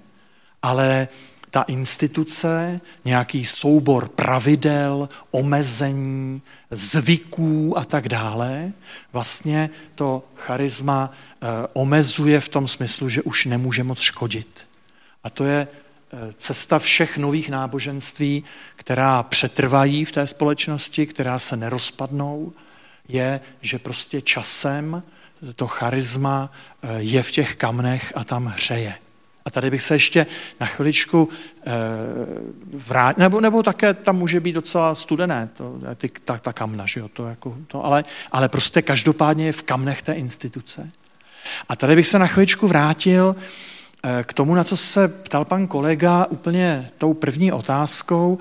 Speaker 1: ale ta instituce, nějaký soubor pravidel, omezení, zvyků a tak dále, vlastně to charisma eh, omezuje v tom smyslu, že už nemůže moc škodit. A to je cesta všech nových náboženství, která přetrvají v té společnosti, která se nerozpadnou, je, že prostě časem to charisma eh, je v těch kamnech a tam hřeje. A tady bych se ještě na chviličku eh, vrátil, nebo, nebo také tam může být docela studené, to, ty, ta, ta kamna, že jo, to jako, to, ale, ale prostě každopádně je v kamnech té instituce. A tady bych se na chviličku vrátil k tomu, na co se ptal pan kolega úplně tou první otázkou,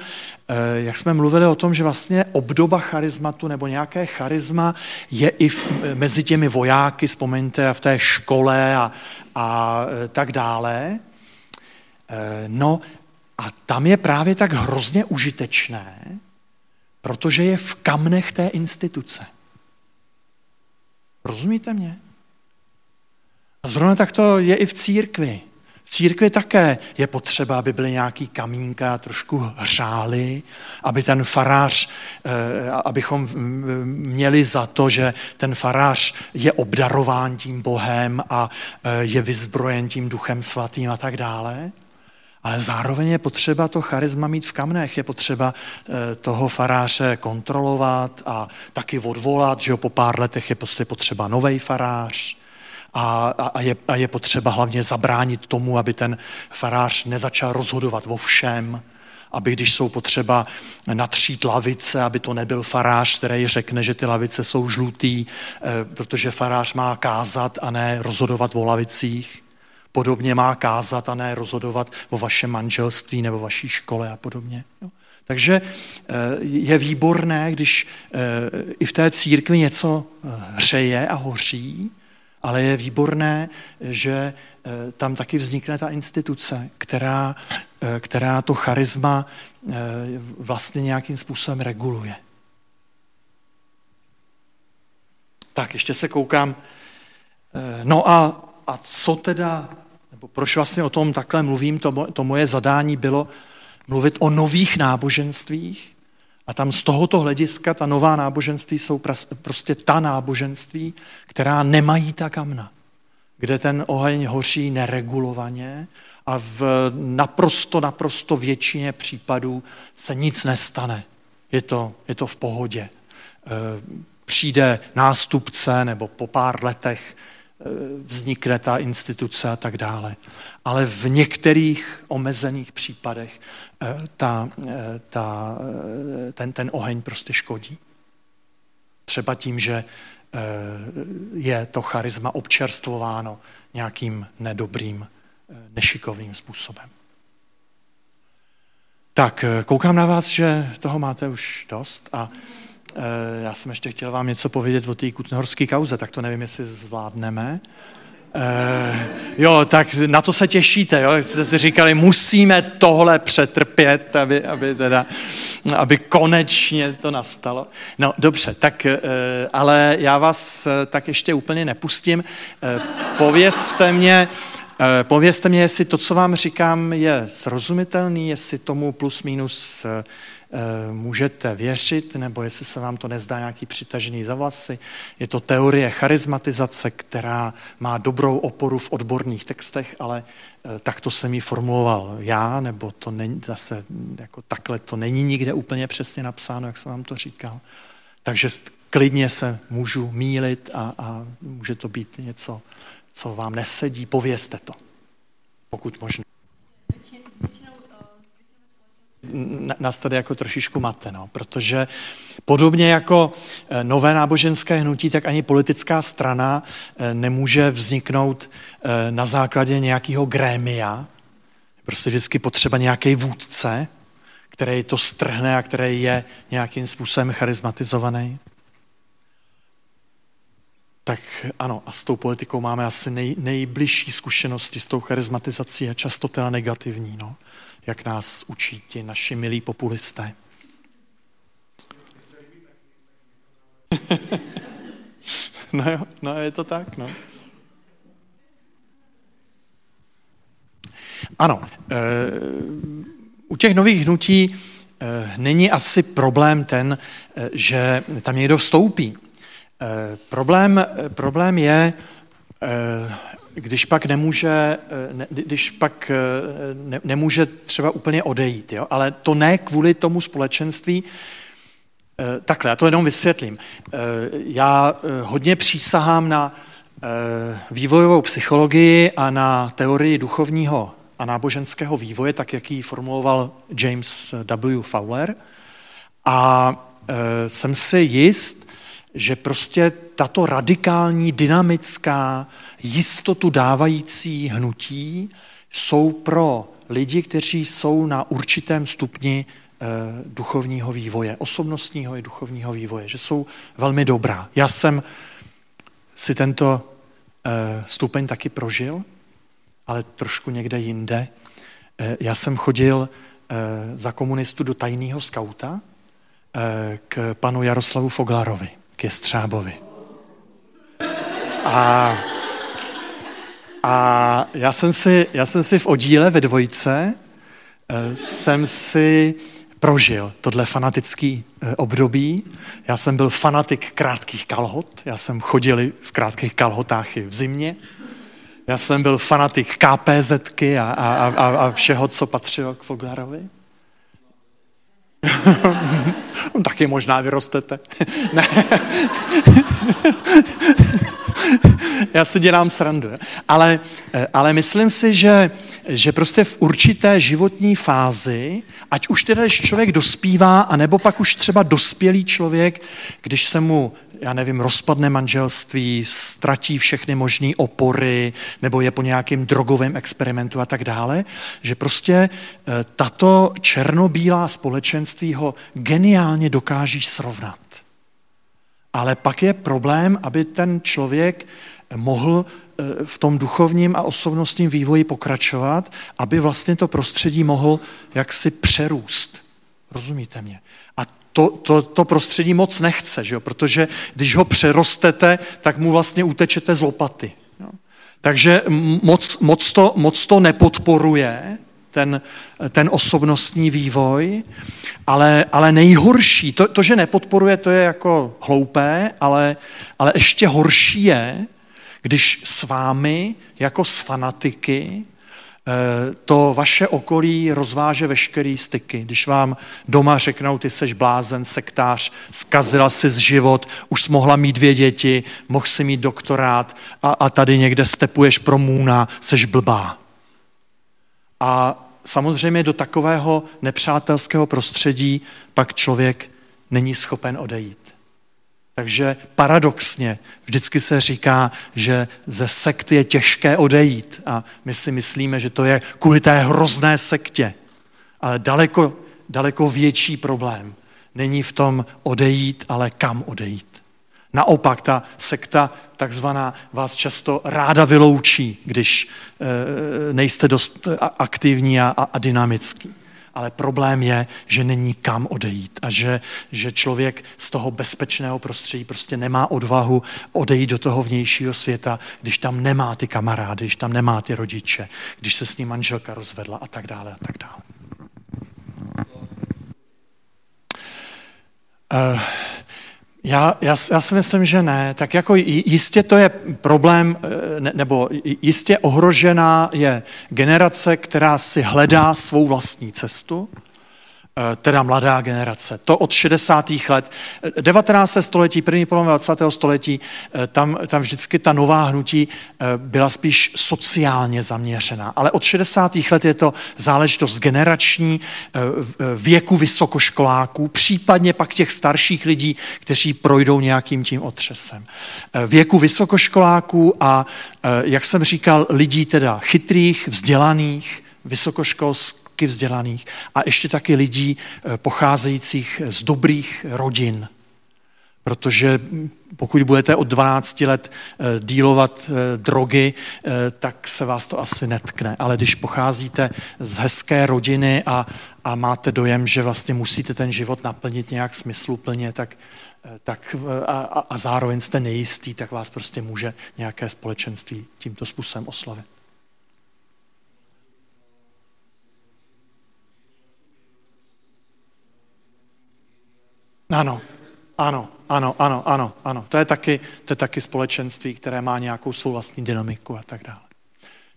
Speaker 1: eh, jak jsme mluvili o tom, že vlastně obdoba charizmatu nebo nějaké charisma je i v, mezi těmi vojáky, vzpomeňte, v té škole a, a tak dále. No a tam je právě tak hrozně užitečné, protože je v kamnech té instituce. Rozumíte mě? A zrovna tak to je i v církvi. Církvi také je potřeba, aby byly nějaký kamínka, trošku hřály, aby ten farář, eh, abychom měli za to, že ten farář je obdarován tím Bohem a eh, je vyzbrojen tím duchem svatým a tak dále. Ale zároveň je potřeba to charisma mít v kamnech, je potřeba eh, toho faráře kontrolovat a taky odvolat, že jo, po pár letech je prostě potřeba nový farář a, a, je, a je potřeba hlavně zabránit tomu, aby ten farář nezačal rozhodovat o všem, aby když jsou potřeba natřít lavice, aby to nebyl farář, který řekne, že ty lavice jsou žlutý, eh, protože farář má kázat a ne rozhodovat o lavicích. Podobně má kázat a ne rozhodovat o vašem manželství nebo vaší škole a podobně. Takže eh, je výborné, když eh, i v té církvi něco hřeje a hoří, ale je výborné, že eh, tam taky vznikne ta instituce, která, eh, která to charisma eh, vlastně nějakým způsobem reguluje. Tak, ještě se koukám. No a, a co teda, nebo proč vlastně o tom takhle mluvím, to, to moje zadání bylo mluvit o nových náboženstvích, a tam z tohoto hlediska ta nová náboženství jsou prostě ta náboženství, která nemají ta kamna, kde ten oheň hoří neregulovaně a v naprosto, naprosto většině případů se nic nestane. Je to, je to v pohodě. E, přijde nástupce nebo po pár letech vznikne ta instituce a tak dále. Ale v některých omezených případech ta, ta, ten, ten oheň prostě škodí. třeba tím, že je to charisma občerstvováno nějakým nedobrým, nešikovným způsobem. Tak, koukám na vás, že toho máte už dost a já jsem ještě chtěl vám něco povědět o té kutnohorské kauze, tak to nevím, jestli zvládneme. Uh, jo, tak na to se těšíte, jo? Jste si říkali, musíme tohle přetrpět, aby, aby, teda, aby konečně to nastalo. No dobře, tak, uh, ale já vás uh, tak ještě úplně nepustím. Uh, povězte mě, uh, povězte mě, jestli to, co vám říkám, je srozumitelný, jestli tomu plus minus uh, Eh, můžete věřit, nebo jestli se vám to nezdá nějaký přitažený za vlasy. Je to teorie charizmatizace, která má dobrou oporu v odborných textech, ale eh, takto jsem ji formuloval já, nebo to není zase jako takhle, to není nikde úplně přesně napsáno, jak jsem vám to říkal. Takže klidně se můžu mílit a, a může to být něco, co vám nesedí, povězte to, pokud možno nás tady jako trošičku mate, no, protože podobně jako eh, nové náboženské hnutí, tak ani politická strana eh, nemůže vzniknout eh, na základě nějakého grémia. Prostě vždycky potřeba nějaký vůdce, který to strhne a který je nějakým způsobem charizmatizovaný. Tak ano, a s tou politikou máme asi nej, nejbližší zkušenosti s tou charizmatizací a často teda negativní. No jak nás učí ti naši milí populisté. no jo, no je to tak, no. Ano, e, u těch nových hnutí e, není asi problém ten, e, že tam někdo vstoupí. E, problém, problém je, když pak nemůže, eh, ne, když pak eh, ne, nemůže třeba úplně odejít. Jo? Ale to ne kvůli tomu společenství. Eh, takhle, já to jenom vysvětlím. Já hodně přísahám na vývojovou psychologii a na teorii duchovního a náboženského vývoje, tak jak ji formuloval James W. Fowler. A jsem si jist, že prostě tato radikální, dynamická, jistotu dávající hnutí jsou pro lidi, kteří jsou na určitém stupni eh, duchovního vývoje, osobnostního i duchovního vývoje, že jsou velmi dobrá. Já jsem si tento eh, stupeň taky prožil, ale trošku někde jinde. Eh, já jsem chodil za komunistu do tajného skauta k panu Jaroslavu Foglarovi, k Jestřábovi. A a já jsem si, já jsem si v oddíle ve dvojce eh, jsem si prožil tohle fanatický eh, období. Já jsem byl fanatik krátkých kalhot, já jsem chodil v krátkých kalhotách i v zimě. Já jsem byl fanatik KPZky a, a, a, a všeho, co patřilo k Foglarovi. Taky možná vyrostete. ne. Já si dělám srandu. Ale, eh, ale myslím si, že, že prostě v určité životní fázi, ať už teda, když člověk dospívá, anebo pak už třeba dospělý člověk, když se mu já nevím, rozpadne manželství, ztratí všechny možné opory, nebo je po nějakém drogovém experimentu a tak dále, že prostě eh, tato černobílá společenství ho geniálně dokáží srovnat. Ale pak je problém, aby ten člověk mohl eh, v tom duchovním a osobnostním vývoji pokračovat, aby vlastně to prostředí mohl jaksi přerůst. Rozumíte mě? To, to, to prostředí moc nechce, že jo? protože když ho přerostete, tak mu vlastně utečete z lopaty. Jo? Takže moc, moc, to, moc to nepodporuje ten, ten osobnostní vývoj, ale, ale nejhorší, to, to, že nepodporuje, to je jako hloupé, ale, ale ještě horší je, když s vámi jako s fanatiky to vaše okolí rozváže veškerý styky. Když vám doma řeknou, ty seš blázen, sektář, zkazila si z život, už jsi mohla mít dvě děti, mohl si mít doktorát a, a tady někde stepuješ pro můna, seš blbá. A samozřejmě do takového nepřátelského prostředí pak člověk není schopen odejít. Takže paradoxně vždycky se říká, že ze sekty je těžké odejít a my si myslíme, že to je kvůli té hrozné sektě. Ale daleko, daleko větší problém není v tom odejít, ale kam odejít. Naopak ta sekta takzvaná vás často ráda vyloučí, když e, nejste dost aktivní a, a dynamický. Ale problém je, že není kam odejít a že, že člověk z toho bezpečného prostředí prostě nemá odvahu odejít do toho vnějšího světa, když tam nemá ty kamarády, když tam nemá ty rodiče, když se s ním manželka rozvedla a tak dále a tak dále. Uh, já, já, já si myslím, že ne. Tak jako jistě to je problém, eh, nebo jistě ohrožená je generace, která si hledá svou vlastní cestu, teda mladá generace. To od 60. let. 19. století, první polovina 20. století, eh, tam, tam vždycky ta nová hnutí eh, byla spíš sociálně zaměřená. Ale od 60. let je to záležitost generační věku vysokoškoláků, případně pak těch starších lidí, kteří projdou nějakým tím otřesem. Věku vysokoškoláků a, jak jsem říkal, lidí teda chytrých, vzdělaných, vysokoškolských, taky vzdělaných a ještě taky lidí eh, pocházejících z dobrých rodin. Protože pokud budete od 12 let eh, dílovat eh, drogy, tak se vás to asi netkne. Ale když pocházíte z hezké rodiny a, a máte dojem, že vlastně musíte ten život naplnit nějak smysluplně, tak, tak a, a zároveň jste nejistý, tak vás prostě může nějaké společenství tímto způsobem oslovit. Ano, ano, ano, ano, ano, ano. To je taky, to je taky společenství, které má nějakou svou vlastní dynamiku a tak dále.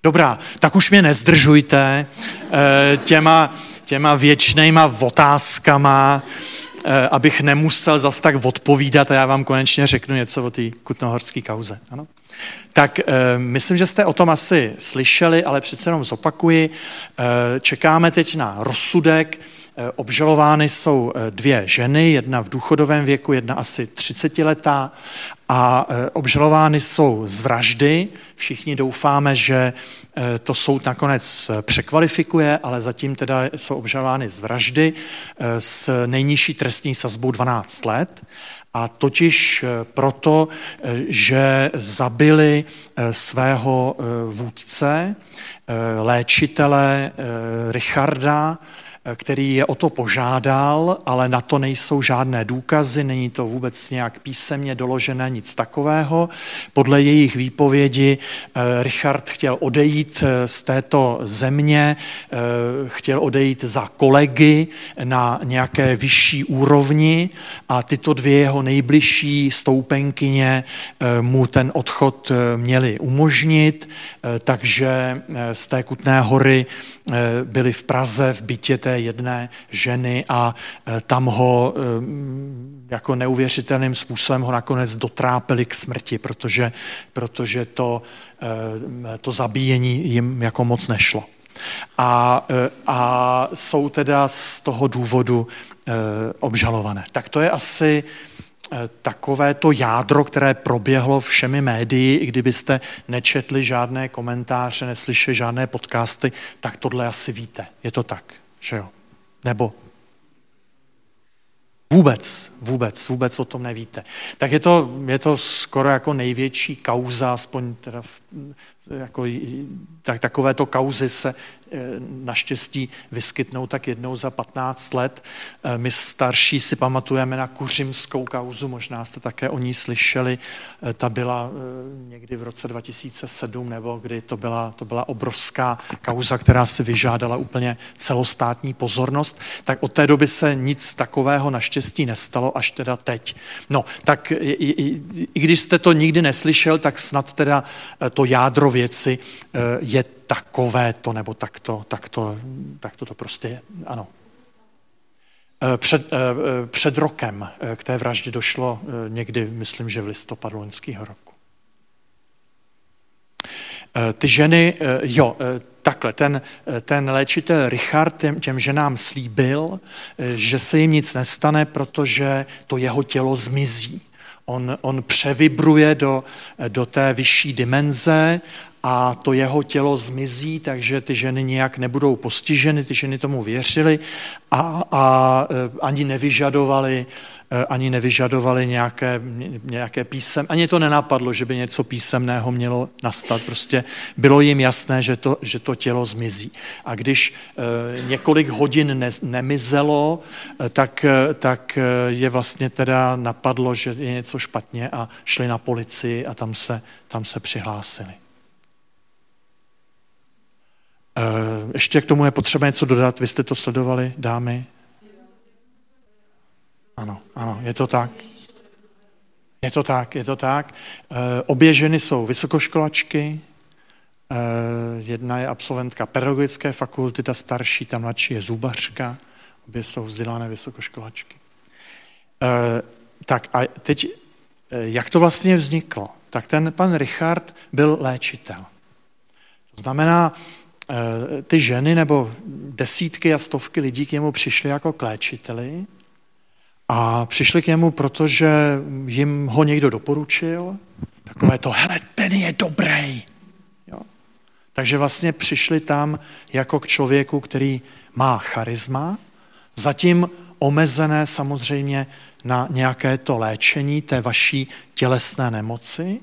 Speaker 1: Dobrá, tak už mě nezdržujte eh, těma, těma věčnýma otázkama, eh, abych nemusel zas tak odpovídat a já vám konečně řeknu něco o té kutnohorské kauze. Ano? Tak eh, myslím, že jste o tom asi slyšeli, ale přece jenom zopakuji. Čekáme teď na rozsudek obžalovány jsou eh, dvě ženy, jedna v důchodovém věku, jedna asi 30 letá a eh, obžalovány jsou z vraždy. Všichni doufáme, že to soud nakonec překvalifikuje, ale zatím teda jsou obžalovány z vraždy s nejnižší trestní sazbou 12 let. A totiž proto, že zabili svého vůdce, léčitele Richarda, který je o to požádal, ale na to nejsou žádné důkazy, není to vůbec nějak písemně doložené, nic takového. Podle jejich výpovědi eh, Richard chtěl odejít eh, z této země, eh, chtěl odejít za kolegy na nějaké vyšší úrovni a tyto dvě jeho nejbližší stoupenkyně mu ten odchod měli umožnit, takže z té Kutné hory byli v Praze v bytě té jedné ženy a e, tam ho e, jako neuvěřitelným způsobem ho nakonec dotrápili k smrti, protože, protože to, e, to zabíjení jim jako moc nešlo. A, a jsou teda z toho důvodu obžalované. Tak to je asi takové to jádro, které proběhlo všemi médii, i kdybyste nečetli žádné komentáře, neslyšeli žádné podcasty, tak tohle asi víte. Je to tak, že jo? Nebo Vůbec, vůbec, vůbec o tom nevíte. Tak je to, je to skoro jako největší kauza, aspoň teda jako, tak, takovéto kauzy se naštěstí vyskytnou tak jednou za 15 let. Eh, my starší si pamatujeme na kuřimskou kauzu, možná jste také o ní slyšeli. Eh, ta byla někdy v roce 2007, nebo kdy to byla, to byla obrovská kauza, která si vyžádala úplně celostátní pozornost. Tak od té doby se nic takového naštěstí nestalo, až teda teď. No, tak i, i, i když jste to nikdy neslyšel, tak snad teda to jádro věci je takové to nebo takto, takto, takto to prostě je. Ano. Eh, před, eh, eh, před rokem k té vraždě došlo někdy, myslím, že v listopadu loňského roku. Ty ženy, jo, takhle, ten, ten léčitel Richard těm, těm ženám slíbil, že se jim nic nestane, protože to jeho tělo zmizí. on, on převibruje do, do té vyšší dimenze a to jeho tělo zmizí, takže ty ženy nějak nebudou postiženy, ty ženy tomu věřily a, a e, ani nevyžadovali Eh, ani nevyžadovali nějaké, nějaké písem, ani to nenapadlo, že by něco písemného mělo nastat. Prostě bylo jim jasné, že to, že to tělo zmizí. A když eh, několik hodin ne, nemizelo, tak, tak je vlastně teda napadlo, že je něco špatně a šli na policii a tam se, tam se přihlásili. Ještě k tomu je potřeba něco dodat. Vy jste to sledovali, dámy? Ano, ano, je to tak. Je to tak, je to tak. E, obě ženy jsou vysokoškolačky, e, jedna je absolventka pedagogické fakulty, ta starší, ta mladší je zubařka, obě jsou vzdělané vysokoškolačky. Tak a teď, jak to vlastně vzniklo? Tak ten pan Richard byl léčitel. To znamená, ty ženy nebo desítky a stovky lidí k němu přišly jako k léčiteli a přišli k němu, protože jim ho někdo doporučil. Takové to, hele, ten je dobrý. Jo? Takže vlastně přišli tam jako k člověku, který má charisma, zatím omezené samozřejmě na nějaké to léčení té vaší tělesné nemoci,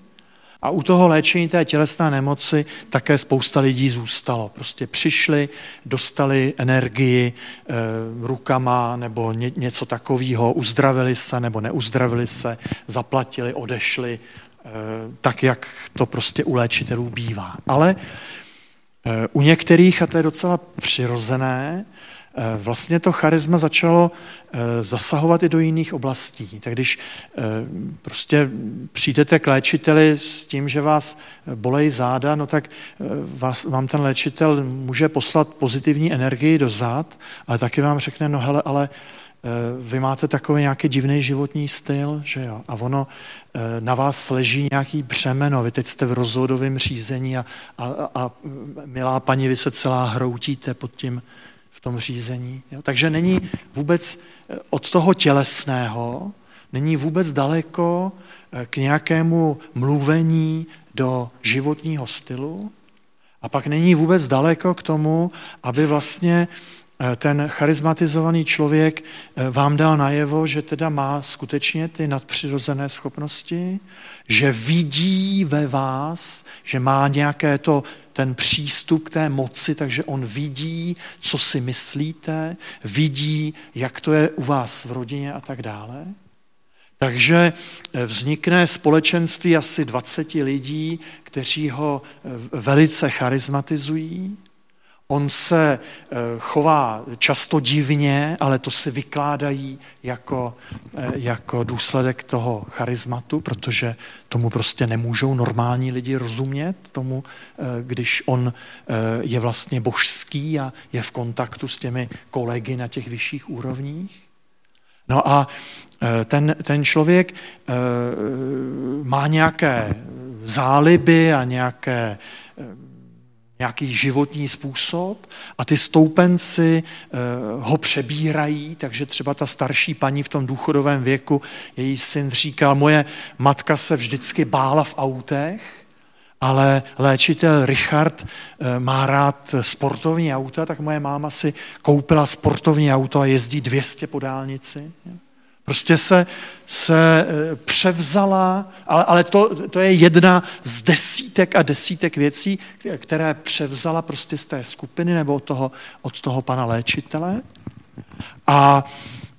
Speaker 1: a u toho léčení té tělesné nemoci také spousta lidí zůstalo. Prostě přišli, dostali energii e, rukama nebo ně, něco takového, uzdravili se nebo neuzdravili se, zaplatili, odešli, e, tak jak to prostě u léčitelů bývá. Ale e, u některých, a to je docela přirozené, vlastně to charisma začalo eh, zasahovat i do jiných oblastí. Tak když eh, prostě přijdete k léčiteli s tím, že vás bolejí záda, no tak vás, vám ten léčitel může poslat pozitivní energii do zád, ale taky vám řekne, no hele, ale vy máte takový nějaký divný životní styl, že jo, a ono na vás leží nějaký břemeno, vy teď jste v rozhodovém řízení a, a, a milá paní, vy se celá hroutíte pod tím v tom řízení. Jo? Takže není vůbec eh, od toho tělesného, není vůbec daleko eh, k nějakému mluvení do životního stylu a pak není vůbec daleko k tomu, aby vlastně ten charizmatizovaný člověk vám dal najevo, že teda má skutečně ty nadpřirozené schopnosti, že vidí ve vás, že má nějaké to ten přístup k té moci, takže on vidí, co si myslíte, vidí, jak to je u vás v rodině a tak dále. Takže eh, vznikne společenství asi 20 lidí, kteří ho eh, velice charizmatizují On se eh, chová často divně, ale to si vykládají jako, eh, jako důsledek toho charizmatu, protože tomu prostě nemůžou normální lidi rozumět, tomu, eh, když on je vlastně božský a je v kontaktu s těmi kolegy na těch vyšších úrovních. No a ten, ten člověk má nějaké záliby a nějaké nějaký životní způsob a ty stoupenci eh, ho přebírají, takže třeba ta starší paní v tom důchodovém věku, její syn říkal, moje matka se vždycky bála v autech, ale léčitel Richard eh, má rád sportovní auta, tak moje máma si koupila sportovní auto a jezdí 200 po dálnici. Prostě se, se eh, převzala, ale, ale to, to je jedna z desítek a desítek věcí, které převzala prostě z té skupiny nebo od toho, od toho pana léčitele. A,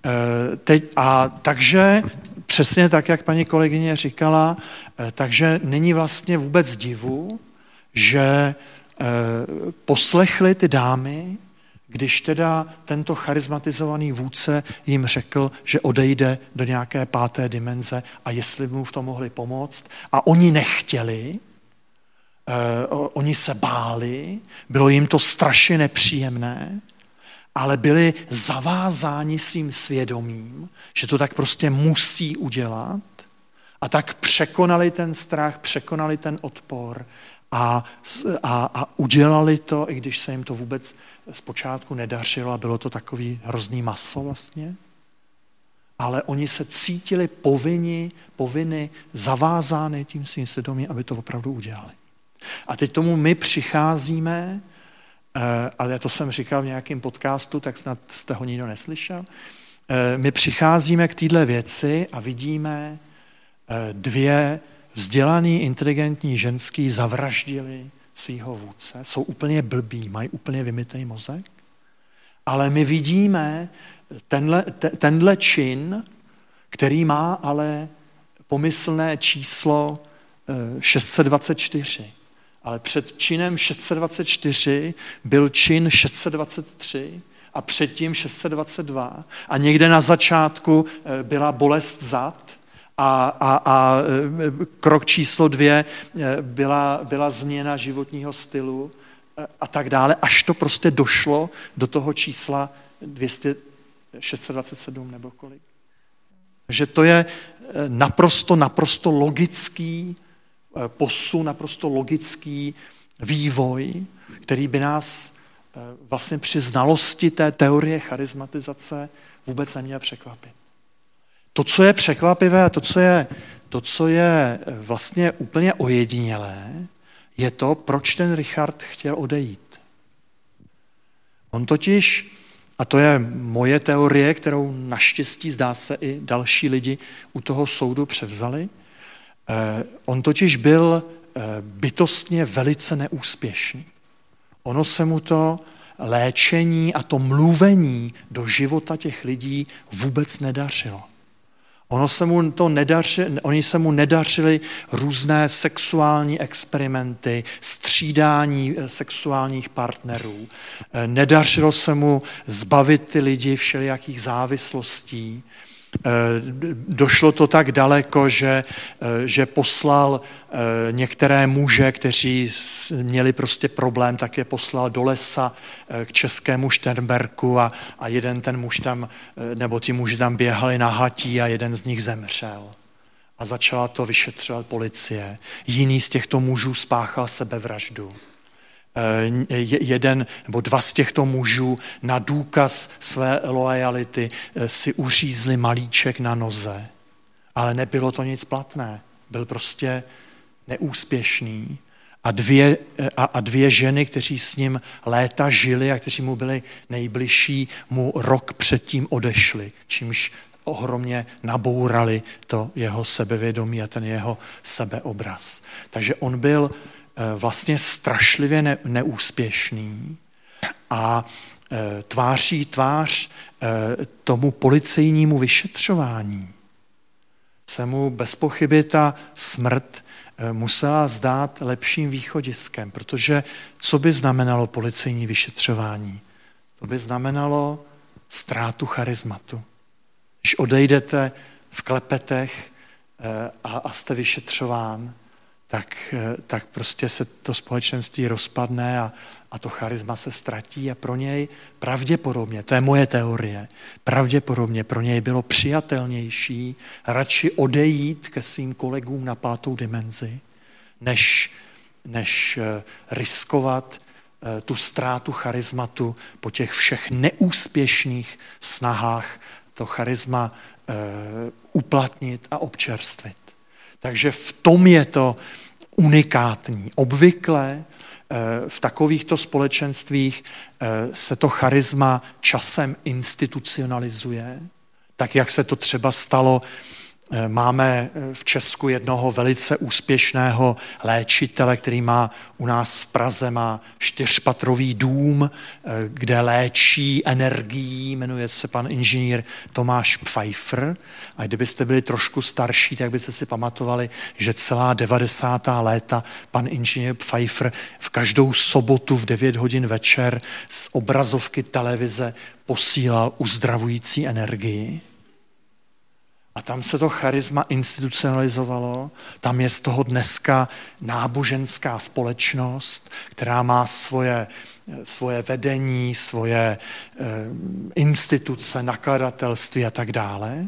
Speaker 1: eh, teď, a takže přesně tak, jak paní kolegyně říkala, eh, takže není vlastně vůbec divu, že poslechli ty dámy když teda tento charizmatizovaný vůdce jim řekl, že odejde do nějaké páté dimenze a jestli mu v tom mohli pomoct. A oni nechtěli, uh, oni se báli, bylo jim to strašně nepříjemné, ale byli zavázáni svým svědomím, že to tak prostě musí udělat a tak překonali ten strach, překonali ten odpor a, a, a udělali to, i když se jim to vůbec zpočátku nedařilo a bylo to takový hrozný maso vlastně. A, ale oni se cítili povinni, povinny, zavázány tím svým svědomím, aby to opravdu udělali. A teď tomu my přicházíme, eh, ale to jsem říkal v nějakém podcastu, tak snad jste ho nikdo neslyšel, eh, my přicházíme k téhle věci a vidíme eh, dvě vzdělaný, inteligentní ženský zavraždili svého vůdce, jsou úplně blbí, mají úplně vymitý mozek, ale my vidíme tenhle, tenhle čin, který má ale pomyslné číslo 624. Ale před činem 624 byl čin 623 a předtím 622. A někde na začátku eh, byla bolest zad a, a, a eh, krok číslo dvě eh, byla, byla změna životního stylu a tak dále, až to prostě došlo do toho čísla 200, 627 nebo kolik. Takže to je naprosto, naprosto logický posun, naprosto logický vývoj, který by nás vlastně při znalosti té teorie charizmatizace vůbec neměl překvapit. To, co je překvapivé a to, co je, to, co je eh, vlastně úplně ojedinělé, je to, proč ten Richard chtěl odejít. On totiž, a to je moje teorie, kterou naštěstí zdá se i další lidi u toho soudu převzali, Eh, on totiž byl eh, bytostně velice neúspěšný. Ono se mu to léčení a to mluvení do života těch lidí vůbec nedařilo. Ono se mu to nedaři, oni se mu nedařili různé sexuální experimenty, střídání eh, sexuálních partnerů. Nedařilo se mu zbavit ty lidi všelijakých závislostí. Eh, došlo to tak daleko, že, eh, že poslal eh, některé muže, kteří měli prostě problém, tak je poslal do lesa k českému Šternberku a, a jeden ten muž tam, nebo ti muži tam běhali na hatí a jeden z nich zemřel. A začala to vyšetřovat policie. Jiný z těchto mužů spáchal sebevraždu. Eh, jeden nebo dva z těchto mužů na důkaz své lojality eh, si uřízli malíček na noze. Ale nebylo to nic platné. Byl prostě neúspěšný. A dvě, eh, a, a dvě ženy, kteří s ním léta žili a kteří mu byli nejbližší, mu rok předtím odešli, čímž ohromně nabourali to jeho sebevědomí a ten jeho sebeobraz. Takže on byl vlastně strašlivě ne, neúspěšný a eh, tváří tvář eh, tomu policejnímu vyšetřování se mu bez pochyby ta smrt musela zdát lepším východiskem, protože co by znamenalo policejní vyšetřování? To by znamenalo ztrátu charizmatu. Když odejdete v klepetech a, a jste vyšetřován, tak, eh, tak prostě se to společenství rozpadne a, a to charisma se ztratí a pro něj pravděpodobně, to je moje teorie, pravděpodobně pro něj bylo přijatelnější radši odejít ke svým kolegům na pátou dimenzi, než, než eh, riskovat eh, tu ztrátu charizmatu po těch všech neúspěšných snahách to charisma uplatnit a občerstvit. Takže v tom je to unikátní. Obvykle eh, v takovýchto společenstvích eh, se to charisma časem institucionalizuje, tak jak se to třeba stalo máme eh, v Česku jednoho velice úspěšného léčitele, který má u nás v Praze má čtyřpatrový dům, eh, kde léčí energií, jmenuje se pan inženýr Tomáš Pfeiffer. A kdybyste byli trošku starší, tak byste si pamatovali, že celá 90. léta pan inženýr Pfeiffer v každou sobotu v 9 hodin večer z obrazovky televize posílal uzdravující energii. A tam se to charisma institucionalizovalo, tam je z toho dneska náboženská společnost, která má svoje, svoje vedení, svoje e, instituce, nakladatelství a tak dále.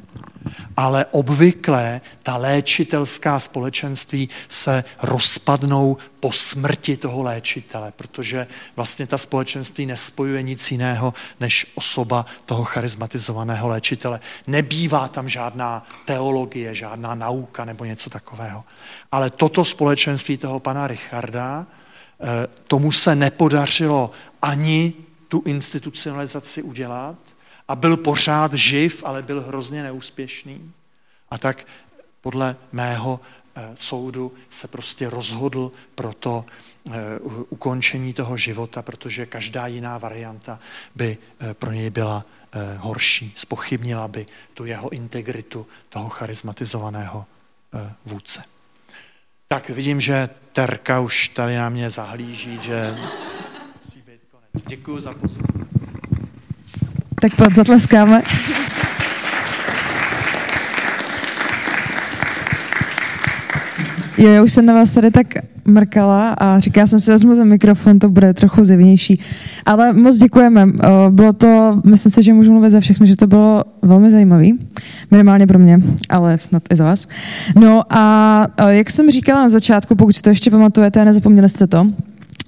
Speaker 1: ale obvykle ta léčitelská společenství se rozpadnou po smrti toho léčitele, protože vlastně ta společenství nespojuje nic jiného než osoba toho charizmatizovaného léčitele. Nebývá tam žádná teologie, žádná nauka nebo něco takového. Ale toto společenství toho pana Richarda, eh, tomu se nepodařilo ani tu institucionalizaci udělat a byl pořád živ, ale byl hrozně neúspěšný. A tak podle mého eh, soudu se prostě rozhodl pro to eh, ukončení toho života, protože každá jiná varianta by eh, pro něj byla horší, spochybnila by tu jeho integritu toho charizmatizovaného vůdce. Tak vidím, že Terka už tady na mě zahlíží, že musí být konec. Děkuji za pozornost.
Speaker 2: Tak pojď, zatleskáme. Jo, já už jsem na vás tady tak mrkala a říká jsem si, vezmu ten mikrofon, to bude trochu zevnější. Ale moc děkujeme. Bylo to, myslím si, že můžu mluvit za všechny, že to bylo velmi zajímavé. Minimálně pro mě, ale snad i za vás. No a jak jsem říkala na začátku, pokud si to ještě pamatujete nezapomněli jste to,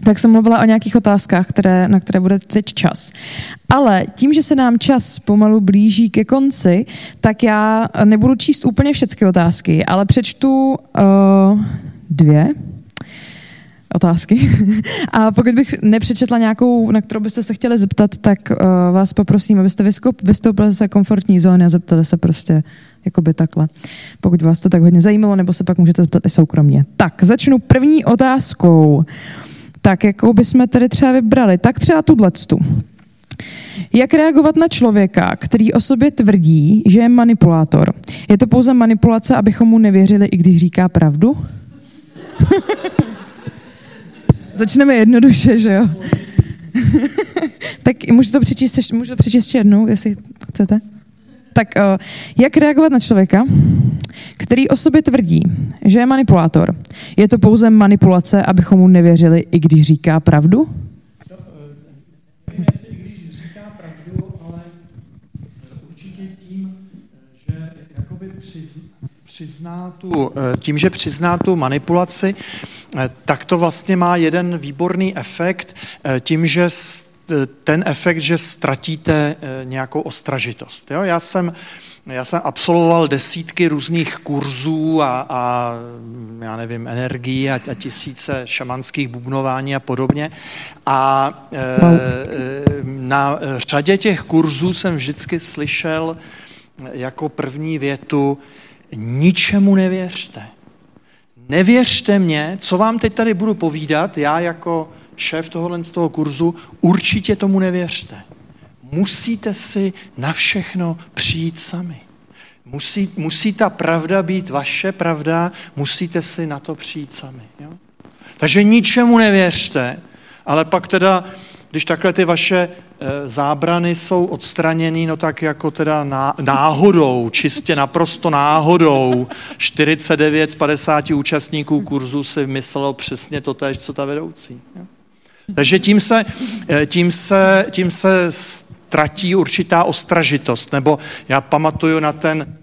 Speaker 2: tak jsem mluvila o nějakých otázkách, které, na které bude teď čas. Ale tím, že se nám čas pomalu blíží ke konci, tak já nebudu číst úplně všechny otázky, ale přečtu uh, dvě otázky. A pokud bych nepřečetla nějakou, na kterou byste se chtěli zeptat, tak uh, vás poprosím, abyste vystoupili ze komfortní zóny a zeptali se prostě jakoby takhle. Pokud vás to tak hodně zajímalo, nebo se pak můžete zeptat i soukromně. Tak, začnu první otázkou. Tak jakou bychom tedy třeba vybrali? Tak třeba tu. Jak reagovat na člověka, který o sobě tvrdí, že je manipulátor? Je to pouze manipulace, abychom mu nevěřili, i když říká pravdu? Začneme jednoduše, že jo? tak můžu to přečíst, můžu to přečíst jednou, jestli chcete? Tak uh, jak reagovat na člověka, který o sobě tvrdí, že je manipulátor? Je to pouze manipulace, abychom mu nevěřili, i když říká pravdu?
Speaker 1: Přizná tu, tím, že přizná tu manipulaci, tak to vlastně má jeden výborný efekt tím, že ten efekt, že ztratíte eh, nějakou ostražitost. Jo? Já, jsem, já jsem absolvoval desítky různých kurzů a, a já nevím, energií a, a tisíce šamanských bubnování a podobně. A e, na řadě těch kurzů jsem vždycky slyšel jako první větu, ničemu nevěřte. Nevěřte mě, co vám teď tady budu povídat, já jako šéf tohohle z toho kurzu, určitě tomu nevěřte. Musíte si na všechno přijít sami. Musí, musí ta pravda být vaše pravda, musíte si na to přijít sami. Jo? Takže ničemu nevěřte, ale pak teda, když takhle ty vaše e, zábrany jsou odstraněny, no tak jako teda náhodou, čistě naprosto náhodou, 49 z 50 účastníků kurzu si myslelo přesně to tež, co ta vedoucí. Takže tím se, eh, tím se, tím se ztratí určitá ostražitost. Nebo já pamatuju na ten,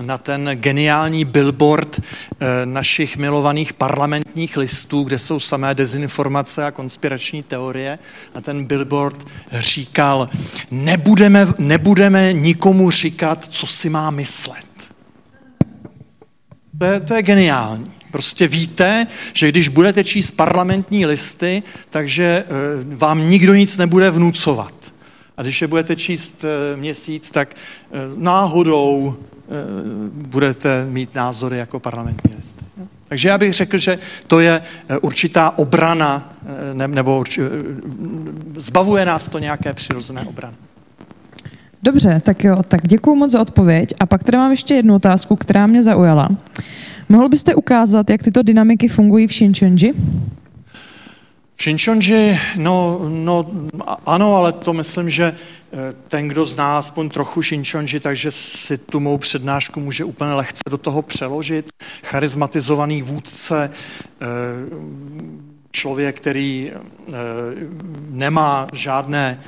Speaker 1: na ten geniální billboard eh, našich milovaných parlamentních listů, kde jsou samé dezinformace a konspirační teorie. A ten billboard říkal, nebudeme, nebudeme nikomu říkat, co si má myslet. To je, to je geniální. Prostě víte, že když budete číst parlamentní listy, takže eh, vám nikdo nic nebude vnucovat. A když je budete číst eh, měsíc, tak náhodou budete mít názory jako parlamentní listy. Takže já bych řekl, že to je určitá obrana, nebo zbavuje nás to nějaké přirozené obrany.
Speaker 2: Dobře, tak jo, tak děkuji moc za odpověď. A pak tady mám ještě jednu otázku, která mě zaujala. Mohl byste ukázat, jak tyto dynamiky fungují v Shinchonji?
Speaker 1: Shinchonji, no, no ano, ale to myslím, že eh, ten, kdo zná aspoň trochu Shinchonji, takže si tu mou přednášku může úplně lehce do toho přeložit. Charizmatizovaný vůdce, eh, člověk, který nemá žádné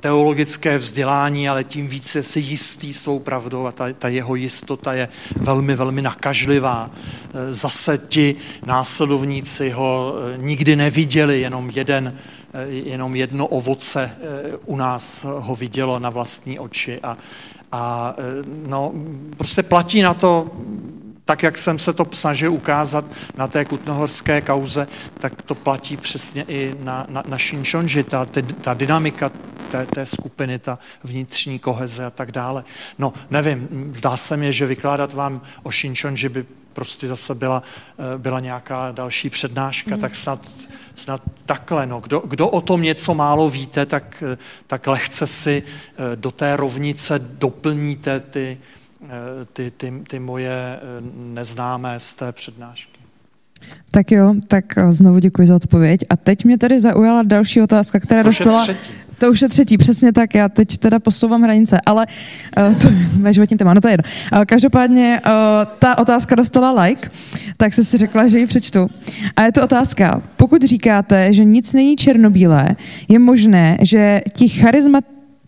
Speaker 1: teologické vzdělání, ale tím více si jistý svou pravdou a ta, ta jeho jistota je velmi, velmi nakažlivá. Zase ti následovníci ho nikdy neviděli, jenom jeden jenom jedno ovoce u nás ho vidělo na vlastní oči a, a no, prostě platí na to tak, jak jsem se to snažil ukázat na té kutnohorské kauze, tak to platí přesně i na, na, na Šinčonži, ta, ta dynamika té, té skupiny, ta vnitřní koheze a tak dále. No, nevím, zdá se mi, že vykládat vám o Šinčonži by prostě zase byla, eh, byla nějaká další přednáška, mm. tak snad, snad takhle. No. Kdo, kdo o tom něco málo víte, tak, eh, tak lehce si eh, do té rovnice doplníte ty, ty, ty, ty moje eh, neznámé z té přednášky.
Speaker 2: Tak jo, tak eh, znovu děkuji za odpověď. A teď mě tady zaujala další otázka, která to dostala... To už je třetí, přesně tak. Já teď teda posouvám hranice, ale uh, to je životní téma, no to je jedno. Uh, každopádně uh, ta otázka dostala like, tak se si řekla, že ji přečtu. A je to otázka. Pokud říkáte, že nic není černobílé, je možné, že ti charizmat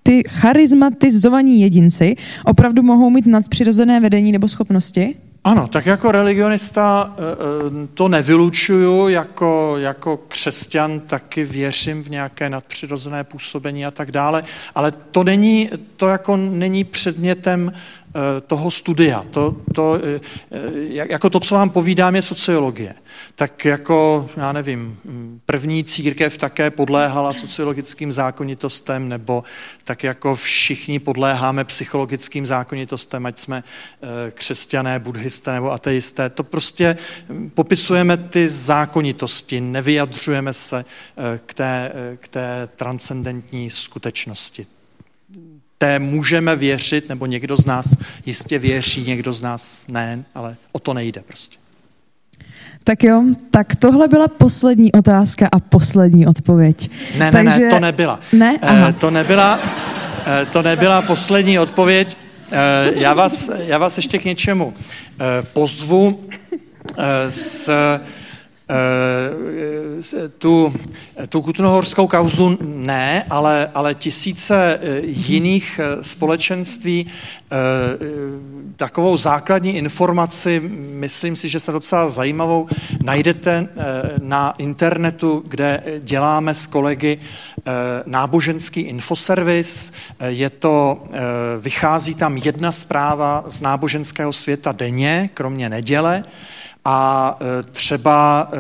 Speaker 2: ty charizmatizovaní jedinci opravdu mohou mít nadpřirozené vedení nebo schopnosti?
Speaker 1: Ano, tak jako religionista eh, eh, to nevylučuju, jako, jako křesťan taky věřím v nějaké nadpřirozené působení a tak dále, ale to není, to jako není předmětem toho studia. To, to, eh, jako to, co vám povídám, je sociologie. Tak jako, já nevím, první církev také podléhala sociologickým zákonitostem, nebo tak jako všichni podléháme psychologickým zákonitostem, ať jsme eh, křesťané, buddhisté nebo ateisté. To prostě popisujeme ty zákonitosti, nevyjadřujeme se k té, k té transcendentní skutečnosti té můžeme věřit, nebo někdo z nás jistě věří, někdo z nás ne, ale o to nejde prostě.
Speaker 2: Tak jo, tak tohle byla poslední otázka a poslední odpověď.
Speaker 1: Ne, ne, Takže... ne, to nebyla.
Speaker 2: Ne?
Speaker 1: Eh, Aha. E, to nebyla, e, to nebyla poslední odpověď. E, já, vás, já vás ještě k něčemu e, pozvu e, s tu, tu kutnohorskou kauzu ne, ale, ale tisíce eh, jiných eh, společenství takovou základní informaci, myslím si, že se docela zajímavou, najdete na internetu, kde děláme s kolegy náboženský infoservis. Je to, vychází tam jedna zpráva z náboženského světa denně, kromě neděle. A e, třeba e,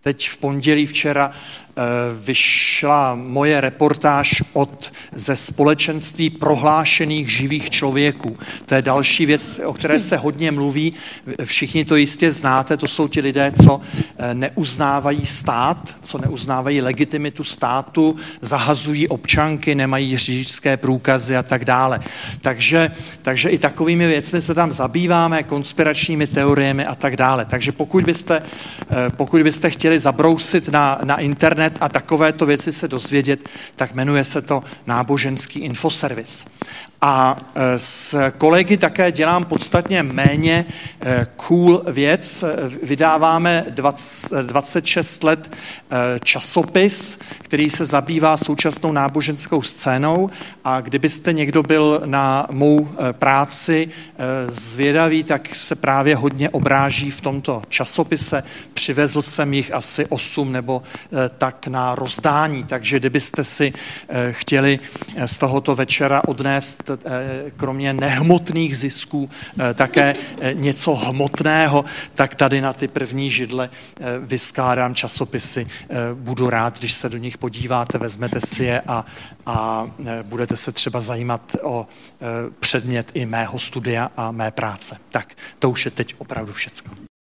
Speaker 1: teď v pondělí včera Eh, vyšla moje reportáž od ze společenství prohlášených živých člověků. To je další věc, o které se hodně mluví. Všichni to jistě znáte, to jsou ti lidé, co eh, neuznávají stát, co neuznávají legitimitu státu, zahazují občanky, nemají řidičské průkazy a tak dále. Takže, takže i takovými věcmi se tam zabýváme, konspiračními teoriemi a tak dále. Takže pokud byste, eh, pokud byste chtěli zabrousit na, na internet, internet a takovéto věci se dozvědět, tak jmenuje se to náboženský infoservis. A e, s kolegy také dělám podstatně méně e, cool věc. Vydáváme 20, 26 let e, časopis, který se zabývá současnou náboženskou scénou a kdybyste někdo byl na mou práci zvědavý, tak se právě hodně obráží v tomto časopise. Přivezl jsem jich asi 8 nebo tak na rozdání, takže kdybyste si chtěli z tohoto večera odnést kromě nehmotných zisků eh, také eh, něco hmotného, tak tady na ty první židle vyskládám časopisy. Budu rád, když se do nich podíváte, vezmete si je a, a budete se třeba zajímat o předmět i mého studia a mé práce. Tak to už je teď opravdu všecko.